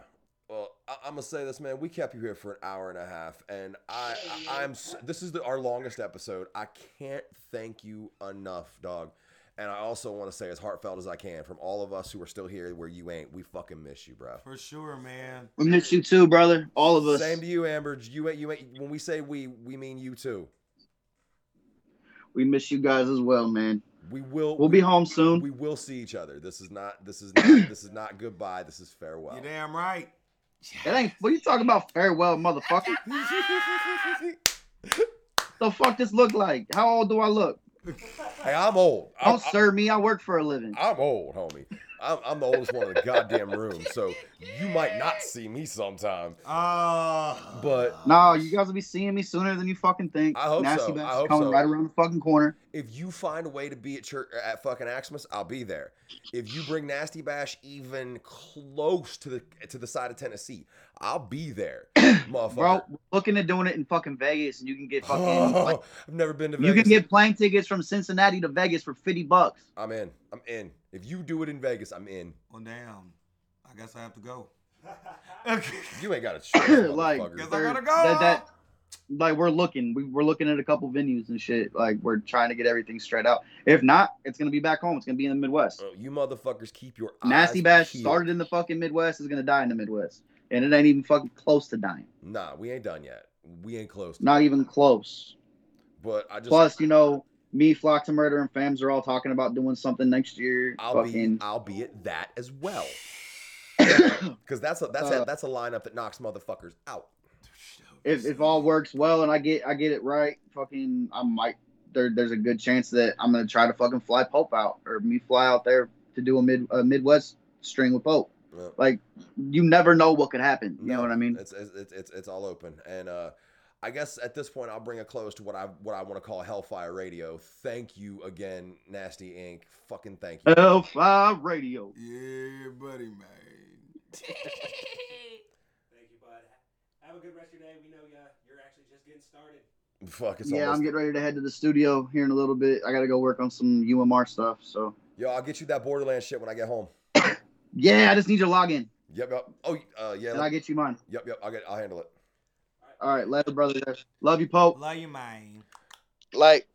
Well, I, I'm gonna say this, man. We kept you here for an hour and a half, and I, I I'm. s- This is the, our longest episode. I can't thank you enough, dog. And I also want to say as heartfelt as I can from all of us who are still here, where you ain't. We fucking miss you, bro. For sure, man. We miss you too, brother. All of us. Same to you, Amber. You ain't. You ain't. When we say we, we mean you too. We miss you guys as well, man. We will. We'll be home soon. We will see each other. This is not. This is not. this is not goodbye. This is farewell. You're damn right. It ain't. What are you talking about? Farewell, motherfucker. the fuck this look like? How old do I look? hey, I'm old. I'm, Don't serve me. I work for a living. I'm old, homie. I'm, I'm the oldest one in the goddamn room, so you might not see me sometime. Uh, But No, you guys will be seeing me sooner than you fucking think. I hope Nasty so. Bass I is hope coming so. right around the fucking corner. If you find a way to be at church uh, at fucking Axmas, I'll be there. If you bring Nasty Bash even close to the to the side of Tennessee, I'll be there, motherfucker. Bro, we're looking at doing it in fucking Vegas, and you can get fucking. like, I've never been to Vegas. you can get plane tickets from Cincinnati to Vegas for fifty bucks. I'm in. I'm in. If you do it in Vegas, I'm in. well, damn. I guess I have to go. You ain't got a choice, Like, motherfucker. Guess I gotta go. that- that- Like we're looking, we, we're looking at a couple venues and shit. Like we're trying to get everything straight out. If not, it's gonna be back home. It's gonna be in the Midwest. Oh, you motherfuckers keep your eyes Nasty Bash peeled. started in the fucking Midwest, is gonna die in the Midwest, and it ain't even fucking close to dying. Nah, we ain't done yet. We ain't close. To Not it. even close. But I just Plus, you know, me, Flock to Murder, and Fams are all talking about doing something next year. I'll fucking. be I'll be at that as well. Because that's a that's a Uh, that's a lineup that knocks motherfuckers out. If if all works well and I get I get it right, fucking I might there there's a good chance that I'm gonna try to fucking fly Pope out or me fly out there to do a mid a Midwest string with Pope. Yeah. Like you never know what could happen. You know what I mean? It's it's it's it's, it's all open, and uh, I guess at this point I'll bring a close to what I what I want to call Hellfire Radio. Thank you again, Nasty Inc. Fucking thank you. Hellfire Radio. Yeah, buddy, man. Thank you, bud. Have a good rest of your day. We know ya. You're actually just getting started. Fuck, it's yeah, almost. I'm getting ready to head to the studio here in a little bit. I gotta go work on some UMR stuff. So Yo, I'll get you that Borderlands shit when I get home. yeah, I just need your login Yep, yep. Oh, uh, yeah. and I get you mine. Yep, yep. I'll get. I'll handle it. All right, later, brother. Love you, Pope. Love you, man. Like.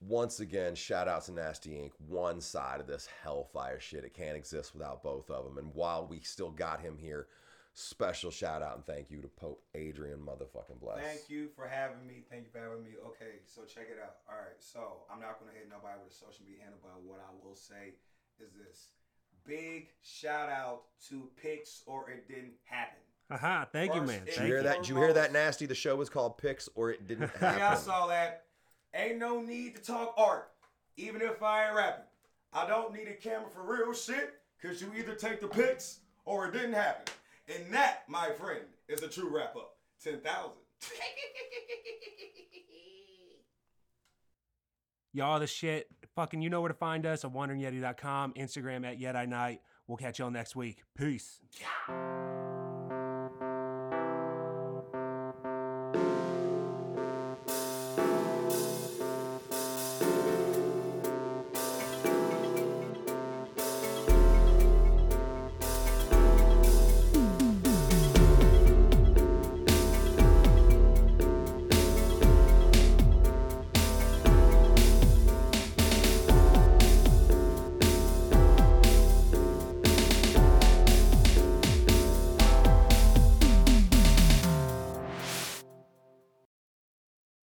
Once again, shout out to Nasty Inc. One side of this hellfire shit. It can't exist without both of them. And while we still got him here, special shout out and thank you to Pope Adrian motherfucking bless. Thank you for having me. Thank you for having me. Okay, so check it out. All right, so I'm not gonna hit nobody with a social media handle, but what I will say is this: big shout out to Pics or it didn't happen. Haha, thank you, man. Did you hear you. that? Did you hear that nasty? The show was called Pics or it didn't Yeah, I happen. saw that. Ain't no need to talk art, even if I ain't rapping. I don't need a camera for real shit, cause you either take the pics or it didn't happen. And that, my friend, is a true wrap up. Ten thousand. Y'all the shit. Fucking you know where to find us at wanderingyeti.com, Instagram at Yeti Night. We'll catch y'all next week. Peace. Yeah.